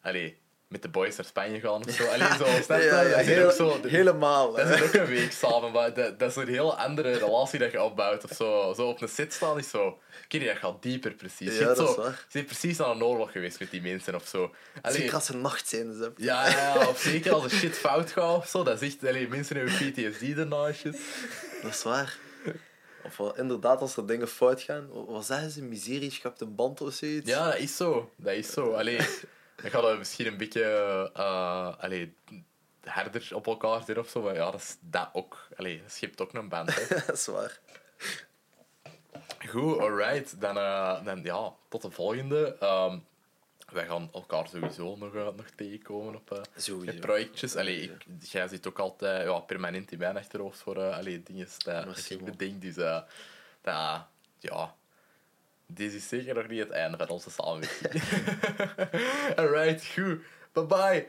Allee, met de boys naar Spanje gaan of zo. Allee, zo, snap je? ja, heel- zo, helemaal. Dat is ook een week samen, maar dat, dat is een heel andere relatie dat je opbouwt. Of zo. zo op een set staan is zo... Je, dat gaat dieper precies. Ja, je, is zo, waar. je bent precies aan een oorlog geweest met die mensen of zo. Allee, Zeker als ze nacht zijn. Dus, ja, ja, of zeker als er shit fout gaat of zo. Dat is echt... Allee, mensen hebben PTSD daarna. Dat is waar. Of wel, inderdaad, als er dingen fout gaan, wat zeggen ze? Miserie schapt een band of zoiets? Ja, dat is zo. Dat is zo. Allee, gaat het misschien een beetje uh, allee, harder op elkaar zitten of zo. Maar ja, dat is dat ook. Allee, dat schept ook een band. Hè. dat is waar. Goed, alright. Dan, uh, dan ja, tot de volgende. Um, wij gaan elkaar sowieso nog, uh, nog tegenkomen op uh, projectjes. Allee, ik, jij zit ook altijd ja, permanent in mijn achterhoofd voor uh, allee, dingen ik man. bedenk. Dus dat, ja, dit is zeker nog niet het einde van onze samenwerking. alright, goed. Bye bye.